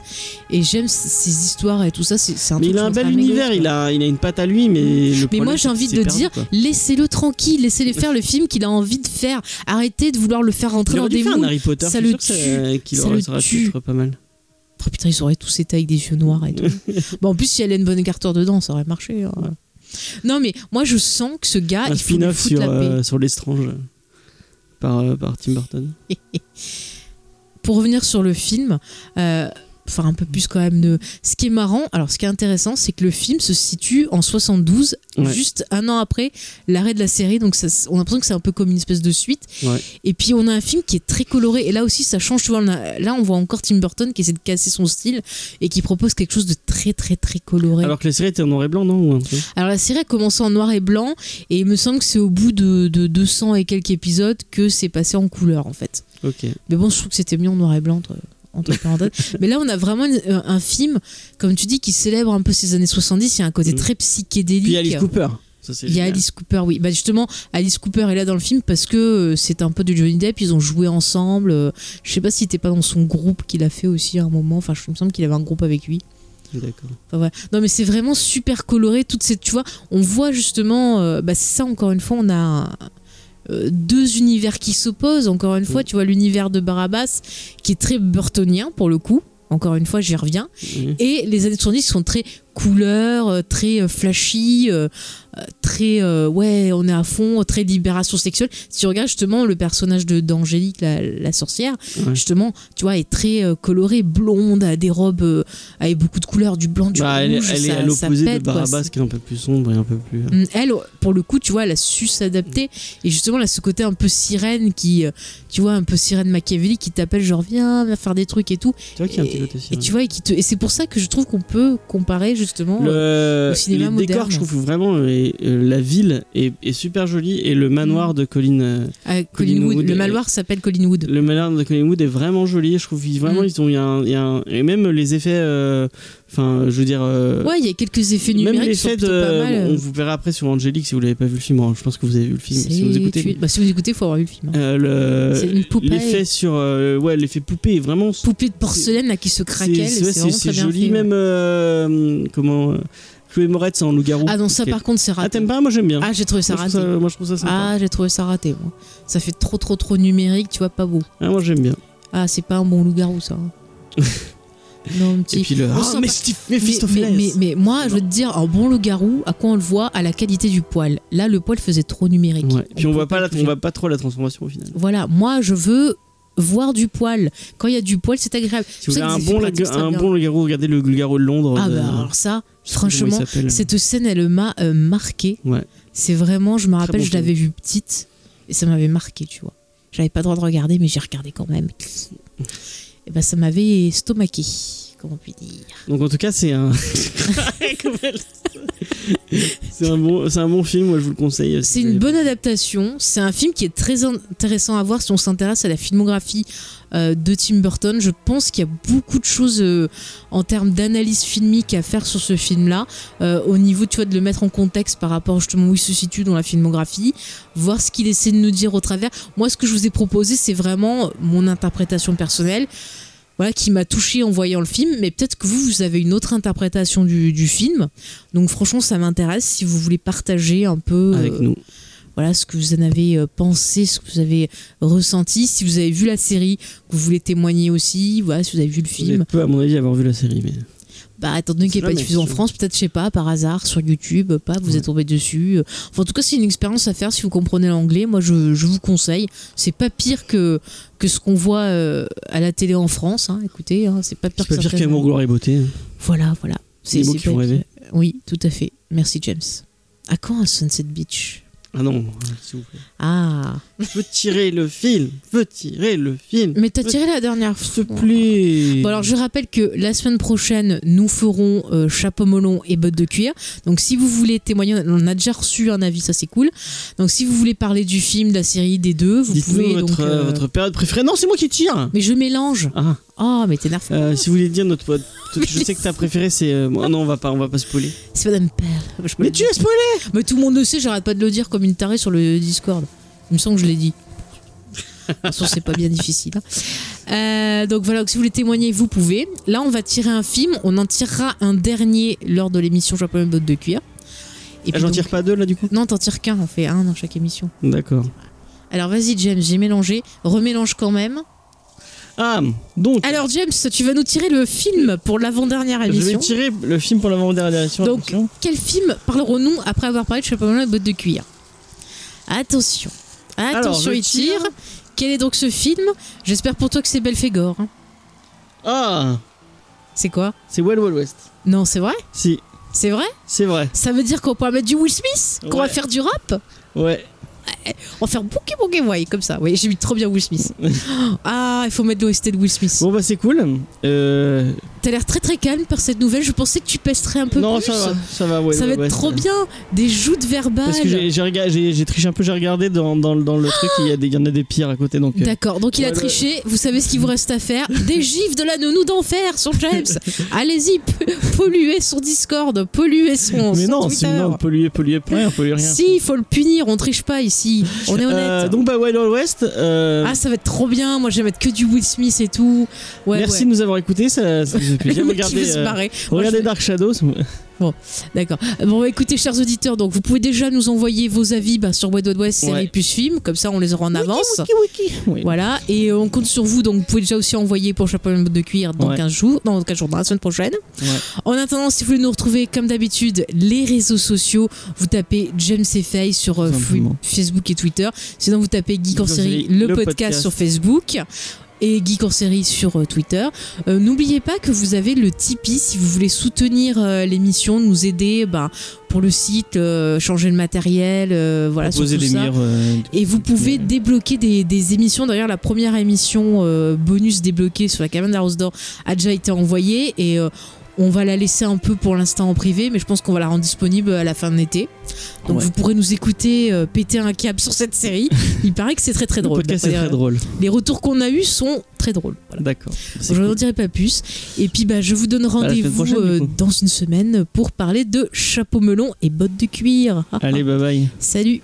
Speaker 2: et j'aime ces histoires et tout ça. C'est un
Speaker 3: Mais
Speaker 2: truc
Speaker 3: il a un bel univers, il a, il a une patte à lui, mais. le
Speaker 2: Mais moi j'ai envie de
Speaker 3: perdu,
Speaker 2: dire, laissez-le tranquille, laissez-le faire le film qu'il a envie de faire. Arrêtez de vouloir le faire rentrer
Speaker 3: Il
Speaker 2: dans des
Speaker 3: un
Speaker 2: moules.
Speaker 3: Harry Potter,
Speaker 2: ça le tue.
Speaker 3: ça- qu'il
Speaker 2: Ça
Speaker 3: aurait,
Speaker 2: le
Speaker 3: ça aurait pu
Speaker 2: tue.
Speaker 3: être pas mal.
Speaker 2: Oh, putain, ils auraient tous été avec des yeux noirs et tout. bon, en plus, si Hélène Bonham Carter dedans, ça aurait marché. hein. Non, mais moi je sens que ce gars,
Speaker 3: un spin-off sur, euh, sur l'estrange par, euh, par Tim Burton.
Speaker 2: pour revenir sur le film, euh, enfin un peu plus quand même de. Ce qui est marrant, alors ce qui est intéressant, c'est que le film se situe en 72,
Speaker 3: Ouais.
Speaker 2: juste un an après l'arrêt de la série. Donc ça, on a l'impression que c'est un peu comme une espèce de suite.
Speaker 3: Ouais.
Speaker 2: Et puis on a un film qui est très coloré. Et là aussi, ça change. Tu vois, on a- là on voit encore Tim Burton qui essaie de casser son style et qui propose quelque chose de très très très coloré.
Speaker 3: Alors que la série était en noir et blanc, non
Speaker 2: Alors la série a commencé en noir et blanc et il me semble que c'est au bout de, de 200 et quelques épisodes que c'est passé en couleur en fait. Mais bon, je trouve que c'était mieux en noir et blanc entre parenthèses. Mais là, on a vraiment une- euh, un film, comme tu dis, qui célèbre un peu ces années 70. Il y a un côté
Speaker 3: Mhm.
Speaker 2: très psychédélique.
Speaker 3: Puis Alice Cooper. Ça,
Speaker 2: Il y a. Alice Cooper, oui. Bah justement, Alice Cooper est là dans le film parce que euh, c'est un peu de Johnny Depp. Ils ont joué ensemble. Euh, Je sais pas s'il était pas dans son groupe qu'il a fait aussi à un moment. Enfin, je me semble qu'il avait un groupe avec lui.
Speaker 3: D'accord.
Speaker 2: Enfin, voilà. Non, mais c'est vraiment super coloré. Toutes ces, tu vois, on voit justement, euh, bah, c'est ça encore une fois, on a euh, deux univers qui s'opposent. Encore une fois,
Speaker 3: Mm.
Speaker 2: tu vois l'univers de Barabbas qui est très burtonien pour le coup. Encore une fois, j'y reviens.
Speaker 3: Mhm.
Speaker 2: Et les années 70 sont très couleurs, euh, très euh, flashy, euh, très euh, ouais, on est à fond, très libération sexuelle. Si tu regardes justement le personnage de d'Angélique, la, la sorcière,
Speaker 3: Ouais.
Speaker 2: justement, tu vois, est très euh, colorée, blonde, a des robes euh, avec beaucoup de couleurs, du blanc, du
Speaker 3: Bah, elle, est-
Speaker 2: rouge.
Speaker 3: elle est
Speaker 2: ça-
Speaker 3: à l'opposé de
Speaker 2: quoi.
Speaker 3: Barabbas qui est un peu plus sombre et un peu plus.
Speaker 2: Mm, Elle, pour le coup, tu vois, elle a su s'adapter. Et justement, elle a ce côté un peu sirène qui, tu vois, un peu sirène machiavélique qui t'appelle, genre, viens, viens faire des trucs et tout.
Speaker 3: Tu vois qu'il y a un
Speaker 2: Et-
Speaker 3: petit côté
Speaker 2: Et
Speaker 3: sirène.
Speaker 2: tu vois, et, qui te- et c'est pour ça que je trouve qu'on peut comparer justement.
Speaker 3: Le,
Speaker 2: au cinéma
Speaker 3: les décors, je trouve vraiment euh, euh, la ville est, est super jolie et le manoir de Colin, euh,
Speaker 2: à Colin
Speaker 3: Colin
Speaker 2: Wood.
Speaker 3: Wood
Speaker 2: Le manoir s'appelle Colin Wood.
Speaker 3: le manoir de Colin Wood est vraiment joli. Je trouve qu'ils- vraiment
Speaker 2: Mm.
Speaker 3: ils ont y a un- y a un- et même les effets, euh, enfin je veux dire. euh,
Speaker 2: Ouais, il y a quelques effets
Speaker 3: même
Speaker 2: numériques sont
Speaker 3: l'effet de.
Speaker 2: pas mal.
Speaker 3: On vous verra après sur Angélique si vous l'avez pas vu le film. Alors, Je pense que vous avez vu le film. Si vous écoutez.
Speaker 2: tu- bah, si vous écoutez, il faut avoir vu le film. hein.
Speaker 3: Euh,
Speaker 2: C'est
Speaker 3: le
Speaker 2: une poupée.
Speaker 3: l'effet sur euh, ouais l'effet poupée est vraiment
Speaker 2: Poupée de porcelaine là, qui se craquelle.
Speaker 3: c'est ouais,
Speaker 2: bien
Speaker 3: joli
Speaker 2: fait, ouais.
Speaker 3: même euh, comment euh, Chloé Moretz en loup-garou
Speaker 2: Ah non, ça par contre, c'est
Speaker 3: ah
Speaker 2: raté.
Speaker 3: t'aimes pas moi j'aime bien
Speaker 2: Ah, j'ai trouvé ça
Speaker 3: moi, je trouve
Speaker 2: raté.
Speaker 3: ça, moi je trouve ça sympa
Speaker 2: Ah, j'ai trouvé ça raté, moi. Ça fait trop, trop, trop numérique, tu vois, pas beau.
Speaker 3: Ah, moi j'aime bien
Speaker 2: Ah, c'est pas un bon loup-garou, ça. hein. non, petit.
Speaker 3: et puis le
Speaker 2: On
Speaker 3: ah
Speaker 2: sent
Speaker 3: mais Steve
Speaker 2: Mais, mais, mais, mais moi, je veux te dire, un bon loup-garou, à quoi on le voit À la qualité du poil. Là, le poil faisait trop numérique.
Speaker 3: Ouais. puis on,
Speaker 2: peut
Speaker 3: voit pas la, on voit pas trop la transformation au final
Speaker 2: Voilà, moi, je veux voir du poil. Quand il y a du poil, c'est agréable.
Speaker 3: si vous avez un bon, un bon regardez le loup-garou de Londres
Speaker 2: Ah
Speaker 3: de-
Speaker 2: bah alors ça, franchement, cette scène, elle m'a euh, marqué.
Speaker 3: Ouais.
Speaker 2: C'est vraiment, je me rappelle,
Speaker 3: bon
Speaker 2: je l'avais vue petite et ça m'avait marqué, tu vois. J'avais pas le droit de regarder, mais j'ai regardé quand même. Et ben ça m'avait stomaqué, comment on peut dire.
Speaker 3: donc en tout cas c'est un c'est un bon c'est un bon film moi je vous le conseille
Speaker 2: C'est une bonne adaptation. C'est un film qui est très intéressant à voir si on s'intéresse à la filmographie euh, de Tim Burton. Je pense qu'il y a beaucoup de choses euh, en termes d'analyse filmique à faire sur ce film-là, euh, au niveau tu vois, de le mettre en contexte par rapport justement où il se situe dans la filmographie, voir ce qu'il essaie de nous dire au travers. Moi, ce que je vous ai proposé, c'est vraiment mon interprétation personnelle. Voilà, qui m'a touché en voyant le film, mais peut-être que vous, vous avez une autre interprétation du, du film. Donc franchement, ça m'intéresse si vous voulez partager un peu
Speaker 3: avec
Speaker 2: euh,
Speaker 3: nous
Speaker 2: voilà ce que vous en avez euh, pensé, ce que vous avez ressenti. Si vous avez vu la série, que vous voulez témoigner aussi, voilà, si vous avez vu le
Speaker 3: vous
Speaker 2: film.
Speaker 3: êtes peu à mon avis avoir vu la série mais
Speaker 2: Bah, étant donné qu'il n'est pas diffusé en. France, peut-être, je sais pas, par hasard, sur YouTube, pas, vous
Speaker 3: Ouais.
Speaker 2: êtes tombé dessus. Enfin, en tout cas, c'est une expérience à faire si vous comprenez l'anglais. Moi, je, je vous conseille. C'est pas pire que, que ce qu'on voit euh, à la télé en France. hein. Écoutez, hein, c'est pas pire
Speaker 3: c'est pas
Speaker 2: que
Speaker 3: pire qu'Amour, Gloire et Beauté
Speaker 2: Voilà, voilà.
Speaker 3: Mots
Speaker 2: c'est
Speaker 3: qui font
Speaker 2: pas
Speaker 3: rêver.
Speaker 2: pire. Oui, tout à fait. Merci, James. À quand un Sunset Beach?
Speaker 3: Ah non s'il vous plaît
Speaker 2: Ah,
Speaker 3: je veux tirer le film je veux tirer le film
Speaker 2: mais t'as tiré la dernière
Speaker 3: s'il
Speaker 2: fois.
Speaker 3: te plaît
Speaker 2: Bon alors je rappelle que la semaine prochaine nous ferons euh, chapeau melon et bottes de cuir. Donc si vous voulez témoigner, on a déjà reçu un avis, ça c'est cool. Donc si vous voulez parler du film, de la série, des deux, vous
Speaker 3: dites-nous
Speaker 2: pouvez
Speaker 3: votre,
Speaker 2: donc. euh,
Speaker 3: votre période préférée non c'est moi qui tire
Speaker 2: Mais je mélange.
Speaker 3: ah
Speaker 2: Oh mais t'énerve.
Speaker 3: Euh, si vous voulez dire notre pote, je sais que ta préférée c'est. euh, non, on va pas, on va pas spoiler.
Speaker 2: C'est Madame Perle. Je
Speaker 3: Mais tu as spoilé
Speaker 2: Mais tout le monde le sait, j'arrête pas de le dire comme une tarée sur le Discord. Il me semble que je l'ai dit. De toute façon, c'est pas bien difficile. hein. Euh, donc voilà, donc si vous voulez témoigner, vous pouvez. Là, on va tirer un film. On en tirera un dernier lors de l'émission Chapeau botte de cuir. Et
Speaker 3: Ah, J'en tire pas deux là du coup
Speaker 2: Non, t'en tires qu'un, on fait un dans chaque émission.
Speaker 3: D'accord.
Speaker 2: Alors vas-y, James, j'ai mélangé. Remélange quand même.
Speaker 3: Ah, donc.
Speaker 2: Alors, James, tu vas nous tirer le film pour l'avant-dernière
Speaker 3: je vais
Speaker 2: émission.
Speaker 3: tirer le film pour l'avant-dernière émission.
Speaker 2: Donc,
Speaker 3: attention.
Speaker 2: quel film parlerons-nous après avoir parlé de Chapeau et bottes de cuir? Attention. Attention, il tire.
Speaker 3: tire.
Speaker 2: Quel est donc ce film? J'espère pour toi que c'est Belphégor. hein.
Speaker 3: Ah,
Speaker 2: C'est quoi?
Speaker 3: C'est Wild Wild West.
Speaker 2: Non, c'est vrai?
Speaker 3: Si,
Speaker 2: C'est vrai?
Speaker 3: C'est vrai.
Speaker 2: Ça veut dire qu'on pourra mettre du Will Smith? Qu'on va faire du rap?
Speaker 3: Ouais.
Speaker 2: On va faire bouquet bouquet ouais, comme ça. Oui, j'ai mis trop bien Will Smith. ah, il faut mettre l'OST de Will Smith.
Speaker 3: Bon bah c'est cool. Euh,
Speaker 2: T'as l'air très très calme par cette nouvelle. Je pensais que tu pesterais un peu
Speaker 3: non,
Speaker 2: plus.
Speaker 3: ça va, ça va. Wild
Speaker 2: Ça va être trop bien. Des joutes verbales.
Speaker 3: Parce que j'ai triché un peu, j'ai regardé dans, dans, dans le truc, il y, a des- il y en a des pires à côté donc. euh,
Speaker 2: D'accord, donc il a
Speaker 3: Ouais,
Speaker 2: triché. Vous savez ce qu'il vous reste à faire Des gifs de la nounou d'enfer sur James. Allez-y, polluez son Discord, polluez son.
Speaker 3: Mais
Speaker 2: son
Speaker 3: non,
Speaker 2: Twitter.
Speaker 3: sinon polluer, polluer rien, polluer rien.
Speaker 2: Si, il faut le punir, on triche pas ici. On est honnête.
Speaker 3: Euh, donc bah Wild West. euh,
Speaker 2: Ah, ça va être trop bien. Moi, je vais mettre que du Will Smith et tout. Ouais,
Speaker 3: merci
Speaker 2: ouais.
Speaker 3: de nous avoir écoutés, ça, ça
Speaker 2: qui
Speaker 3: Regardez,
Speaker 2: se
Speaker 3: euh, regardez Dark Shadows.
Speaker 2: D'accord. Bon, écoutez, chers auditeurs, donc vous pouvez déjà nous envoyer vos avis bah, sur Wild West, série
Speaker 3: Ouais.
Speaker 2: plus film, comme ça on les aura en avance.
Speaker 3: Oui.
Speaker 2: Voilà, et euh, on compte sur vous, donc vous pouvez déjà aussi envoyer pour Chapeau de cuir dans
Speaker 3: Ouais.
Speaker 2: 15 jours, dans 15 jours, dans la semaine prochaine.
Speaker 3: Ouais.
Speaker 2: En attendant, si vous voulez nous retrouver comme d'habitude, les réseaux sociaux, vous tapez James et sur euh. Facebook et Twitter. Sinon, vous tapez Geek en série,
Speaker 3: série,
Speaker 2: le,
Speaker 3: le
Speaker 2: podcast,
Speaker 3: podcast.
Speaker 2: sur Facebook. Et Geek en série sur euh, Twitter. Euh, N'oubliez pas que vous avez le Tipeee si vous voulez soutenir euh, l'émission, nous aider bah, pour le site, euh, changer le matériel, voilà, sur tout ça. Et vous pouvez débloquer des, des émissions. D'ailleurs, la première émission bonus débloquée sur la cabane d'Arrosdor a déjà été envoyée. Et On va la laisser un peu pour l'instant en privé, mais je pense qu'on va la rendre disponible à la fin de l'été. Donc
Speaker 3: Ouais.
Speaker 2: vous pourrez nous écouter euh, péter un câble sur cette série. Il paraît que c'est très très
Speaker 3: Le
Speaker 2: drôle.
Speaker 3: podcast est
Speaker 2: D'après
Speaker 3: très
Speaker 2: les-
Speaker 3: drôle.
Speaker 2: Les retours qu'on a eus sont très drôles. Voilà.
Speaker 3: D'accord.
Speaker 2: Je n'en dirai pas plus. Et puis bah, je vous donne rendez-vous euh, dans une semaine pour parler de chapeau melon et bottes de cuir.
Speaker 3: Allez, bye bye.
Speaker 2: Salut